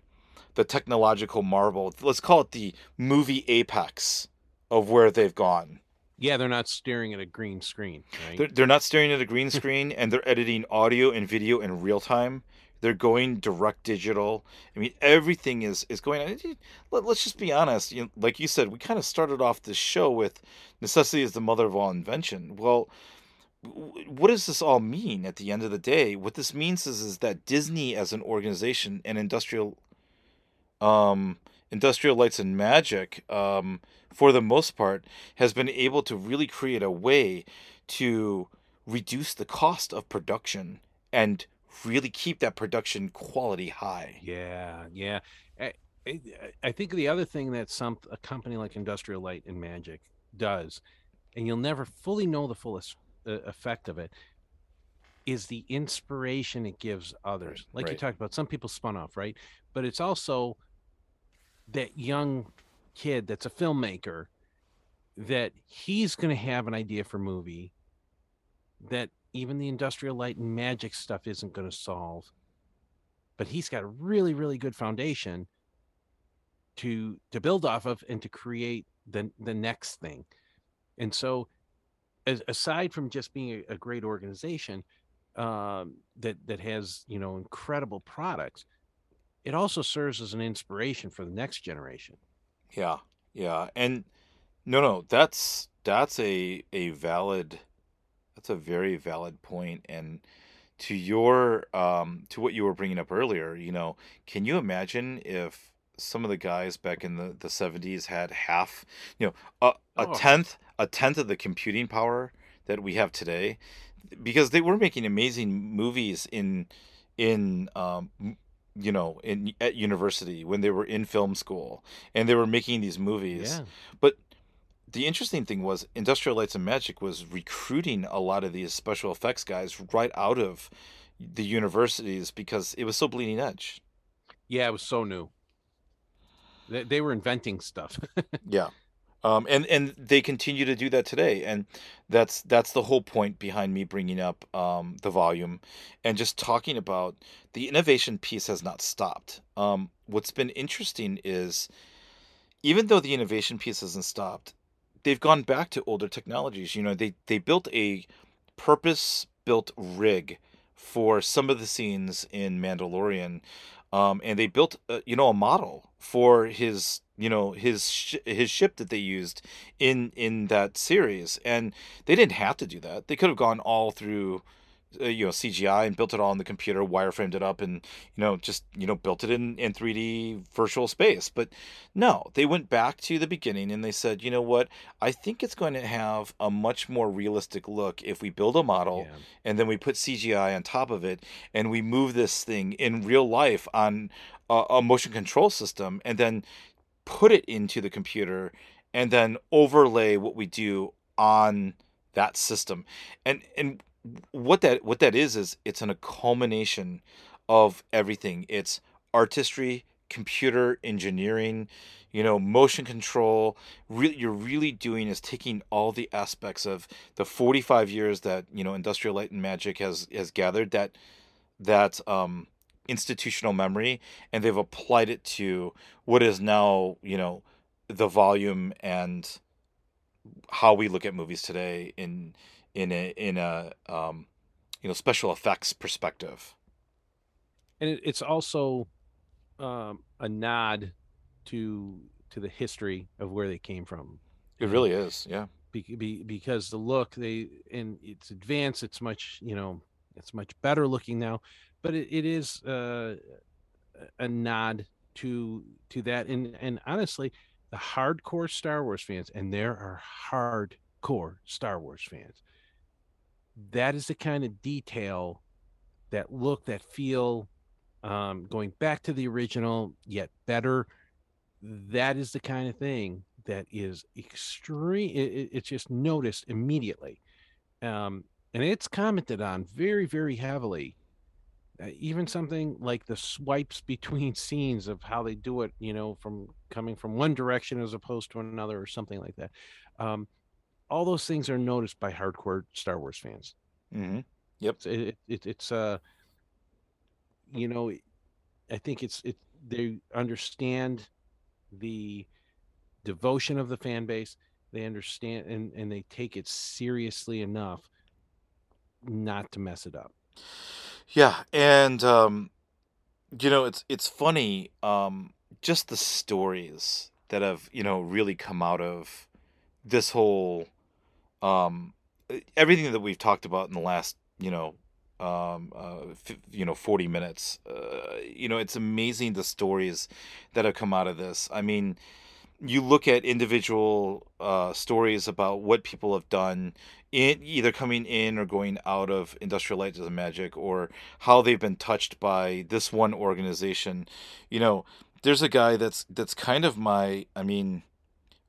the technological marvel. Let's call it the movie apex of where they've gone. Yeah, they're not staring at a green screen, They're, they're not staring at a green screen and they're editing audio and video in real time. They're going direct digital. I mean, everything is is going on. Let, us just be honest. You know, like you said, we kind of started off this show with necessity is the mother of all invention. Well, what does this all mean at the end of the day? What this means is is that Disney as an organization and industrial um industrial lights and magic um for the most part has been able to really create a way to reduce the cost of production and really keep that production quality high. Yeah, yeah. I, I, think the other thing that some a company like Industrial Light and Magic does, and you'll never fully know the fullest effect of it, is the inspiration it gives others. Right, Like you talked about, some people spun off, right? But it's also that young kid that's a filmmaker that he's going to have an idea for movie that even the industrial light and magic stuff isn't going to solve but he's got a really really good foundation to to build off of and to create the the next thing. And so as, aside from just being a, a great organization um, that that has you know incredible products it also serves as an inspiration for the next generation Yeah. Yeah. And no no, that's that's a a valid that's a very valid point. and to your um to what you were bringing up earlier, you know, can you imagine if some of the guys back in the the 70s had half, you know, a a oh tenth a tenth of the computing power that we have today because they were making amazing movies in in um you know in at university when they were in film school and they were making these movies yeah but the interesting thing was Industrial Lights and Magic was recruiting a lot of these special effects guys right out of the universities because it was so bleeding edge. yeah it was so new they, they were inventing stuff Yeah. Um, and and they continue to do that today, and that's that's the whole point behind me bringing up um, the volume, and just talking about the innovation piece has not stopped. Um, what's been interesting is even though the innovation piece hasn't stopped, they've gone back to older technologies. You know, they they built a purpose built rig for some of the scenes in Mandalorian, um, and they built uh, you know a model for his you know his sh- his ship that they used in in that series, and they didn't have to do that. They could have gone all through uh, you know CGI and built it all on the computer, wireframed it up, and you know just you know built it in in 3D virtual space. But no, they went back to the beginning and they said, you know what? I think it's going to have a much more realistic look if we build a model yeah and then we put CGI on top of it and we move this thing in real life on a, a motion control system and then put it into the computer and then overlay what we do on that system. And and what that what that is is it's an a culmination of everything. It's artistry, computer engineering, you know, motion control. Really, you're really doing is taking all the aspects of the 45 years that you know Industrial Light and Magic has has gathered that that um, institutional memory, and they've applied it to what is now you know the volume and how we look at movies today in in a in a um, you know special effects perspective. and it, it's also um, a nod to to the history of where they came from It really is, yeah. be, be, because the look they and it's advanced it's much you know it's much better looking now but it, it is uh, a nod to to that and and honestly the hardcore star wars fans and there are hardcore star wars fans that is the kind of detail that look that feel um, going back to the original yet better that is the kind of thing that is extreme it, it's just noticed immediately. Um, and it's commented on very very heavily uh, even something like the swipes between scenes of how they do it you know from coming from one direction as opposed to another or something like that. Um, all those things are noticed by hardcore star wars fans hmm Yep. it's it, it, it's uh you know i think it's it they understand the devotion of the fan base they understand and and they take it seriously enough not to mess it up. Yeah, and um, you know, it's it's funny, um, just the stories that have you know really come out of this whole um, everything that we've talked about in the last you know um, uh, f- you know 40 minutes. Uh, you know, it's amazing the stories that have come out of this. I mean, you look at individual uh, stories about what people have done in either coming in or going out of industrial light and magic or how they've been touched by this one organization you know there's a guy that's that's kind of my i mean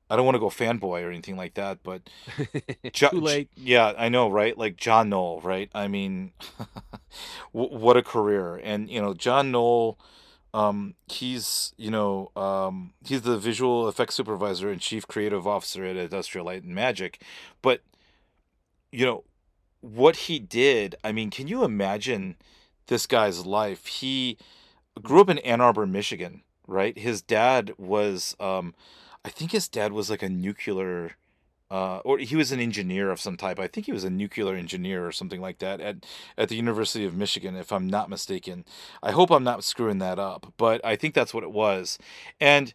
i don't want to go fanboy or anything like that but jo- Too late. yeah i know right like john knoll right i mean w- what a career and you know john knoll um, he's you know um, he's the visual effects supervisor and chief creative officer at Industrial Light and Magic, but you know what he did. I mean, can you imagine this guy's life? He grew up in Ann Arbor, Michigan, right? His dad was, um, I think his dad was like a nuclear uh, or he was an engineer of some type. I think he was a nuclear engineer or something like that at at the University of Michigan, if I'm not mistaken. I hope I'm not screwing that up, but I think that's what it was. And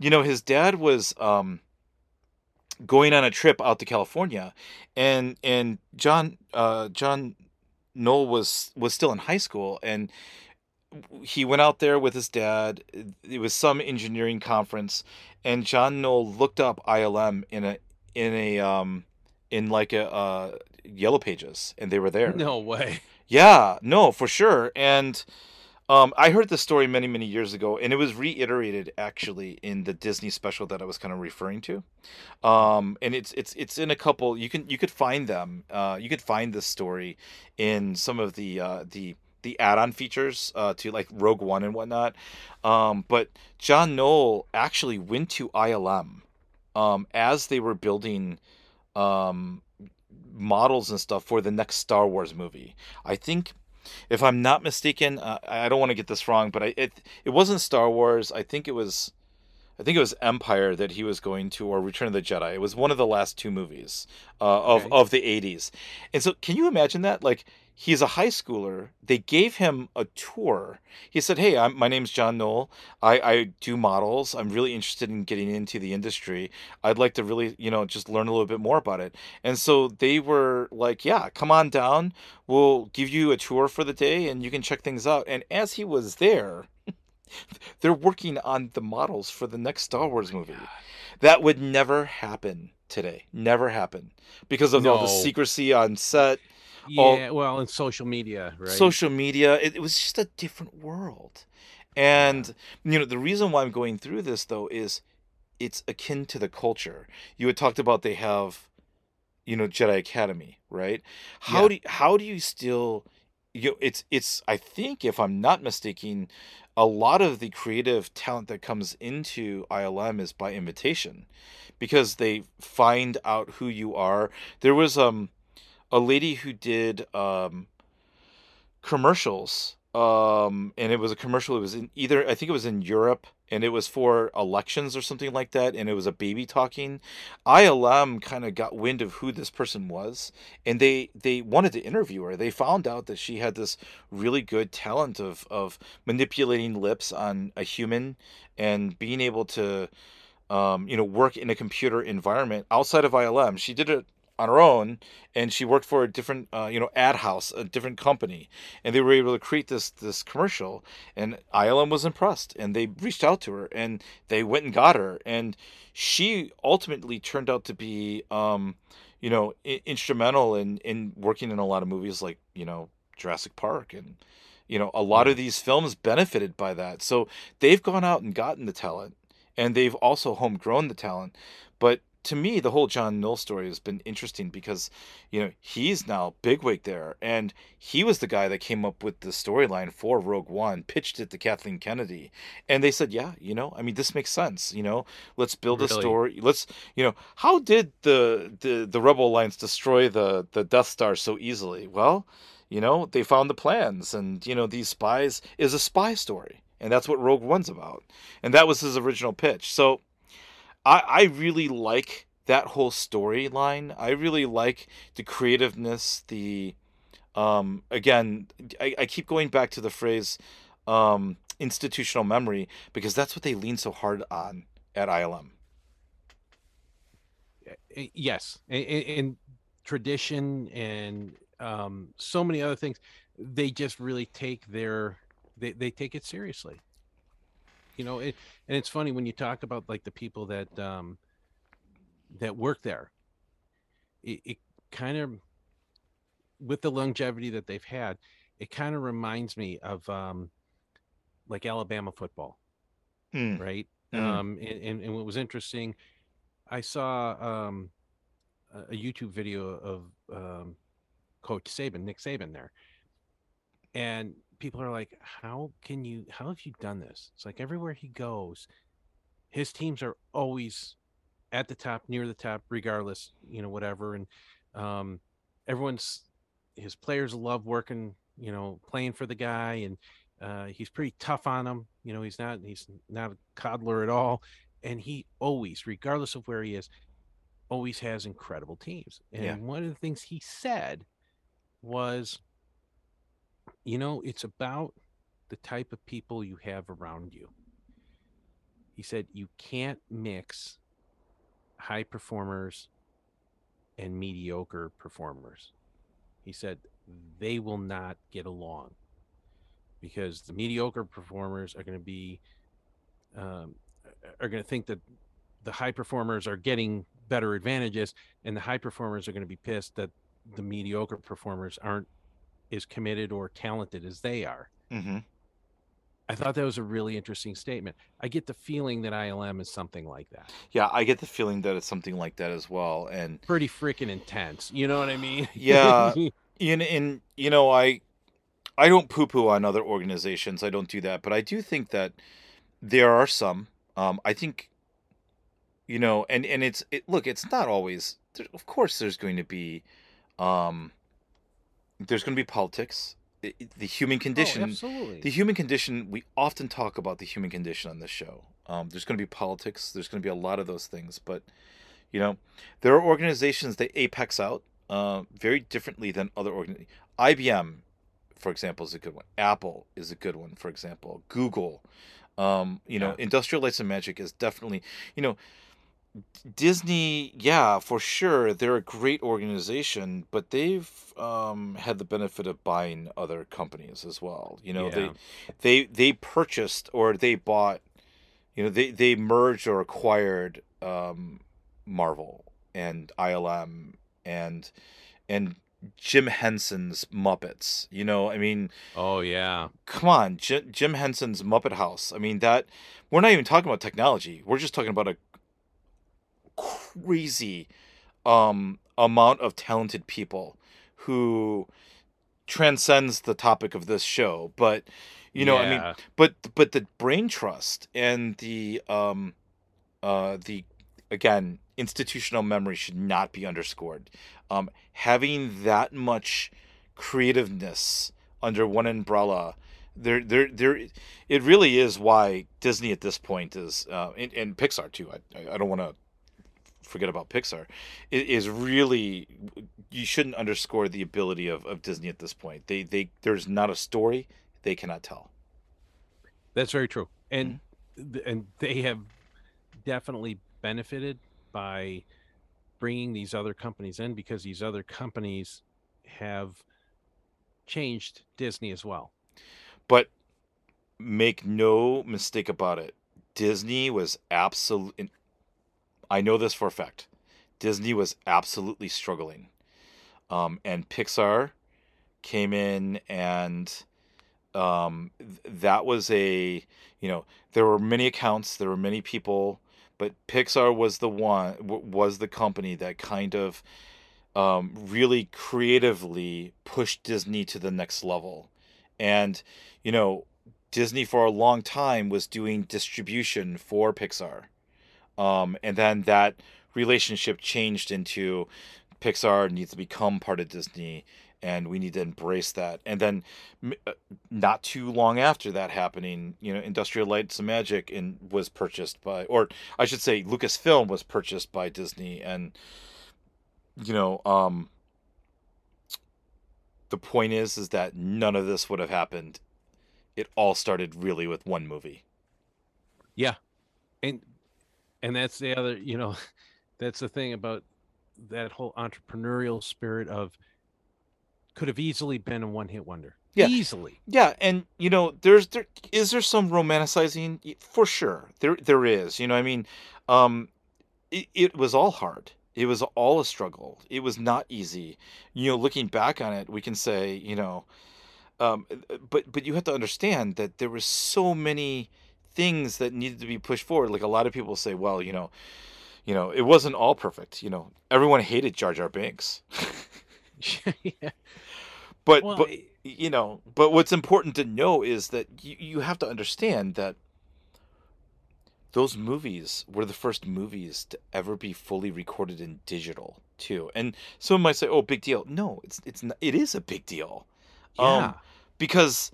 you know, his dad was um, going on a trip out to California, and and John uh, John Knoll was was still in high school, and he went out there with his dad. It was some engineering conference, and John Knoll looked up ILM in a in a um in like a uh yellow pages and they were there No way. yeah no for sure and um i heard this story many many years ago and it was reiterated actually in the disney special that i was kind of referring to um and it's it's it's in a couple you can you could find them uh you could find this story in some of the uh the the add-on features uh, to like Rogue One and whatnot, um, but John Knoll actually went to ILM um, as they were building um, models and stuff for the next Star Wars movie. I think, if I'm not mistaken, uh, I don't want to get this wrong, but I, it it wasn't Star Wars. I think it was. I think it was Empire that he was going to, or Return of the Jedi. It was one of the last two movies uh, of Okay. of the '80s, and so can you imagine that? Like he's a high schooler. They gave him a tour. He said, "Hey, I'm, my name's John Knoll. I, I do models. I'm really interested in getting into the industry. I'd like to really, you know, just learn a little bit more about it." And so they were like, "Yeah, come on down. We'll give you a tour for the day, and you can check things out." And as he was there, they're working on the models for the next Star Wars movie. That would never happen today. Never happen because of all the secrecy on set all- Yeah, well, in social media, right? social media it, it was just a different world. And you know the reason why i'm going through this though is it's akin to the culture. You had talked about they have you know jedi academy right? How Yeah. do you, how do you still you know, it's it's i think if i'm not mistaken a lot of the creative talent that comes into ilm is by invitation because they find out who you are. There was um a lady who did um commercials um and it was a commercial it was in either i think it was in europe and it was for elections or something like that and it was a baby talking ilm kind of got wind of who this person was and they they wanted to interview her they found out that she had this really good talent of of manipulating lips on a human and being able to um, you know, work in a computer environment outside of ILM. She did it on her own, and she worked for a different, uh, you know, ad house, a different company, and they were able to create this this commercial. And ILM was impressed, and they reached out to her, and they went and got her, and she ultimately turned out to be, um, you know, I- instrumental in in working in a lot of movies like you know Jurassic Park and. You know, a lot of these films benefited by that. So they've gone out and gotten the talent and they've also homegrown the talent. But to me, the whole John Knoll story has been interesting because, you know, he's now bigwig there, and he was the guy that came up with the storyline for Rogue One, pitched it to Kathleen Kennedy, and they said, yeah, you know, I mean, this makes sense. You know, let's build a story. Let's, you know, how did the the the Rebel Alliance destroy the the Death Star so easily? Well, you know, they found the plans, and you know, these spies is a spy story, and that's what Rogue One's about and that was his original pitch. So I I really like that whole storyline. I really like the creativeness, the um again, I, I keep going back to the phrase um institutional memory because that's what they lean so hard on at ILM. Yes, and, tradition and um, so many other things. They just really take their they, they take it seriously. You know, it, and it's funny when you talk about like the people that um, that work there. It, it kind of with the longevity that they've had, it kind of reminds me of um, like Alabama football, Mm. right? Mhm. Um, and, and, and what was interesting, I saw um, a a YouTube video of um, Coach Saban, Nick Saban there, and people are like, "How can you? How have you done this?" It's like everywhere he goes, his teams are always at the top, near the top, regardless, you know, whatever, and um, everyone's his players love working, you know, playing for the guy, and uh, he's pretty tough on them. You know, he's not he's not a coddler at all, and he always, regardless of where he is, always has incredible teams. And Yeah. one of the things he said was, you know, it's about the type of people you have around you. He said you can't mix high performers and mediocre performers. He said they will not get along because the mediocre performers are going to be um, are going to think that the high performers are getting better advantages, and the high performers are going to be pissed that the mediocre performers aren't as committed or talented as they are. Mm-hmm. I thought that was a really interesting statement. I get the feeling that ILM is something like that. Yeah, I get the feeling that it's something like that as well. And Pretty freaking intense. You know what I mean? Yeah. in in you know, I I don't poo poo on other organizations. I don't do that, but I do think that there are some. Um, I think you know, and and it's it, look, it's not always. There, of course, there's going to be, um, there's going to be politics. The human condition Oh, absolutely. the human condition we often talk about the human condition on this show um, there's going to be politics there's going to be a lot of those things but you know there are organizations that apex out uh, very differently than other organizations ibm for example is a good one apple is a good one for example google um, you know industrial lights and magic is definitely you know Disney, yeah, for sure, they're a great organization, but they've um, had the benefit of buying other companies as well. You know, Yeah. they they they purchased or they bought, you know, they they merged or acquired um, Marvel and ILM and and Jim Henson's Muppets. You know, I mean, oh yeah. come on, Jim, Jim Henson's Muppet House. I mean, that we're not even talking about technology. We're just talking about a crazy um amount of talented people who transcends the topic of this show but you know i mean but but the brain trust and the um uh the again institutional memory should not be underscored. Um having that much creativeness under one umbrella there there there it really is why disney at this point is uh and, and pixar too i I don't want to forget about pixar it is really you shouldn't underscore the ability of, of disney at this point they they there's not a story they cannot tell That's very true. And Mm-hmm. and they have definitely benefited by bringing these other companies in because these other companies have changed Disney as well. But make no mistake about it. Disney was absolute. I know this for a fact. Disney was absolutely struggling. Um, and Pixar came in and um, th- that was a, you know, there were many accounts, there were many people, but Pixar was the one, was the company that kind of um, really creatively pushed Disney to the next level. And, you know, Disney for a long time was doing distribution for Pixar. Um, and then that relationship changed into Pixar needs to become part of Disney. and we need to embrace that. And then, uh, not too long after that happening, you know, Industrial Lights and Magic and was purchased by, or I should say, Lucasfilm was purchased by Disney, and you know, um, the point is, is that none of this would have happened. It all started really with one movie. Yeah, and and that's the other, you know, that's the thing about that whole entrepreneurial spirit of could have easily been a one hit wonder. Yeah. Easily. Yeah, and you know, there's there is there some romanticizing for sure. There there is. You know, I mean, um it, it was all hard. It was all a struggle. It was not easy. You know, looking back on it, we can say, you know, um but but you have to understand that there was so many things that needed to be pushed forward. Like a lot of people say, well, you know, you know, it wasn't all perfect. You know, everyone hated Jar Jar Binks. yeah. But Well, but you know, but what's important to know is that you, you have to understand that those movies were the first movies to ever be fully recorded in digital too. And someone might say, "Oh, big deal." No, it's it's not, it is a big deal. yeah. Um because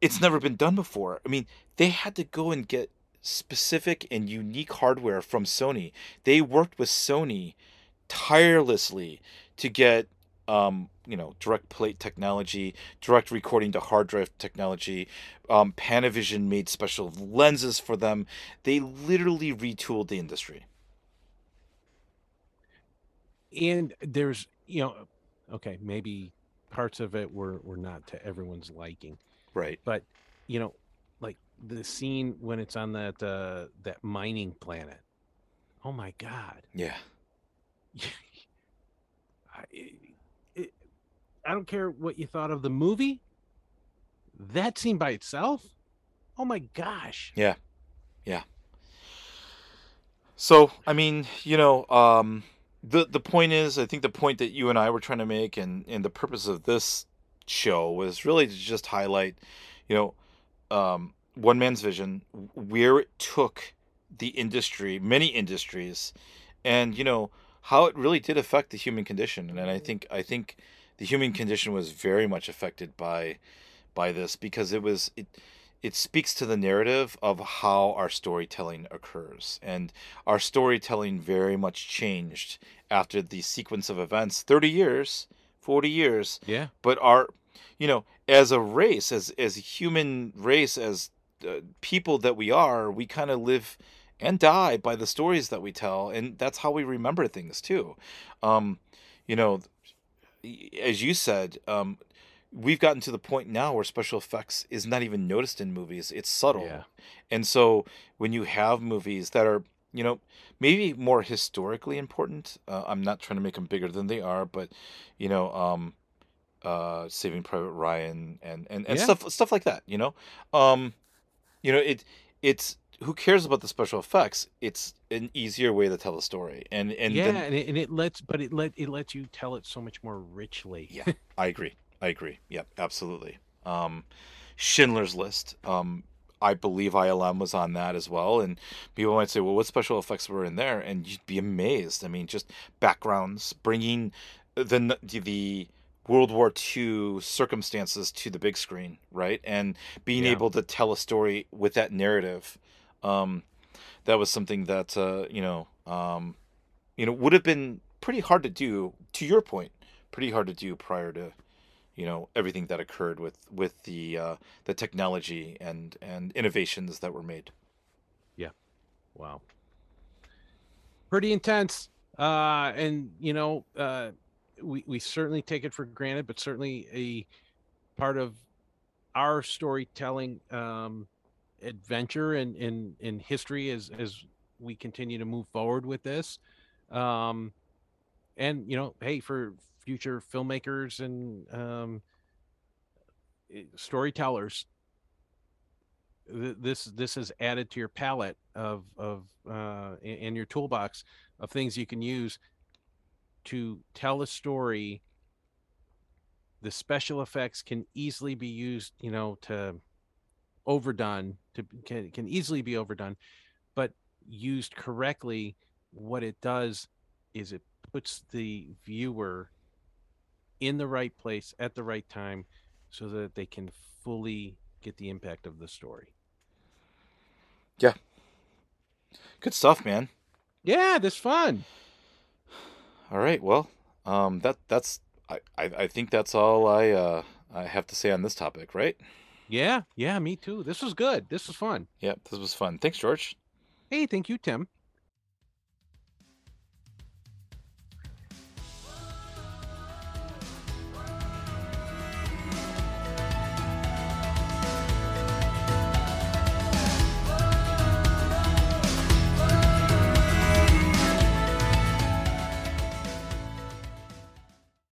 it's never been done before. I mean, they had to go and get specific and unique hardware from Sony. They worked with Sony tirelessly to get um, you know, direct plate technology, direct recording to hard drive technology. Um, Panavision made special lenses for them. They literally retooled the industry. and there's you know okay maybe parts of it were were not to everyone's liking Right. but you know like the scene when it's on that uh that mining planet oh my god Yeah. I, it, I don't care what you thought of the movie that scene by itself oh my gosh Yeah. Yeah. So, I mean, you know, um, the the point is, I think the point that you and I were trying to make, and and the purpose of this show was really to just highlight, you know, um, one man's vision, where it took the industry, many industries, and you know how it really did affect the human condition. And I think I think the human condition was very much affected by by this because it was it it speaks to the narrative of how our storytelling occurs. And our storytelling very much changed after the sequence of events 30 years 40 years. Yeah. But our you know as a race as as a human race as uh, people that we are we kind of live and die by the stories that we tell and that's how we remember things too um you know as you said um we've gotten to the point now where special effects is not even noticed in movies it's subtle Yeah. and so when you have movies that are you know maybe more historically important uh, i'm not trying to make them bigger than they are but you know um uh saving private ryan and and, and Yeah. stuff stuff like that you know um you know it it's who cares about the special effects it's an easier way to tell a story and and yeah then and, it, and it lets but it let it lets you tell it so much more richly Yeah, I agree. I agree. Yep, absolutely. Um, Schindler's List. Um, I believe ILM was on that as well, and people might say, "Well, what special effects were in there?" And you'd be amazed. I mean, just backgrounds, bringing the the World War II circumstances to the big screen, right? And being Yeah. able to tell a story with that narrative. Um, that was something that uh, you know, um, you know, would have been pretty hard to do. To your point, pretty hard to do prior to you know everything that occurred with with the uh, the technology and and innovations that were made. Yeah, wow. Pretty intense. Uh and you know, uh we we certainly take it for granted, but certainly a part of our storytelling um adventure and in in history as as we continue to move forward with this. Um and you know, hey, for future filmmakers and um eh, storytellers th- this this is added to your palette of of uh in, in your toolbox of things you can use to tell a story the special effects can easily be used you know to overdone to can, can easily be overdone but used correctly what it does is it puts the viewer in the right place at the right time so that they can fully get the impact of the story. Yeah. Good stuff, man. Yeah, this fun. All right. Well, um, that that's I, I, I think that's all I uh I have to say on this topic, right? Yeah, yeah, me too. This was good. This was fun. Yep, this was fun. Thanks, George. Hey, thank you, Tim.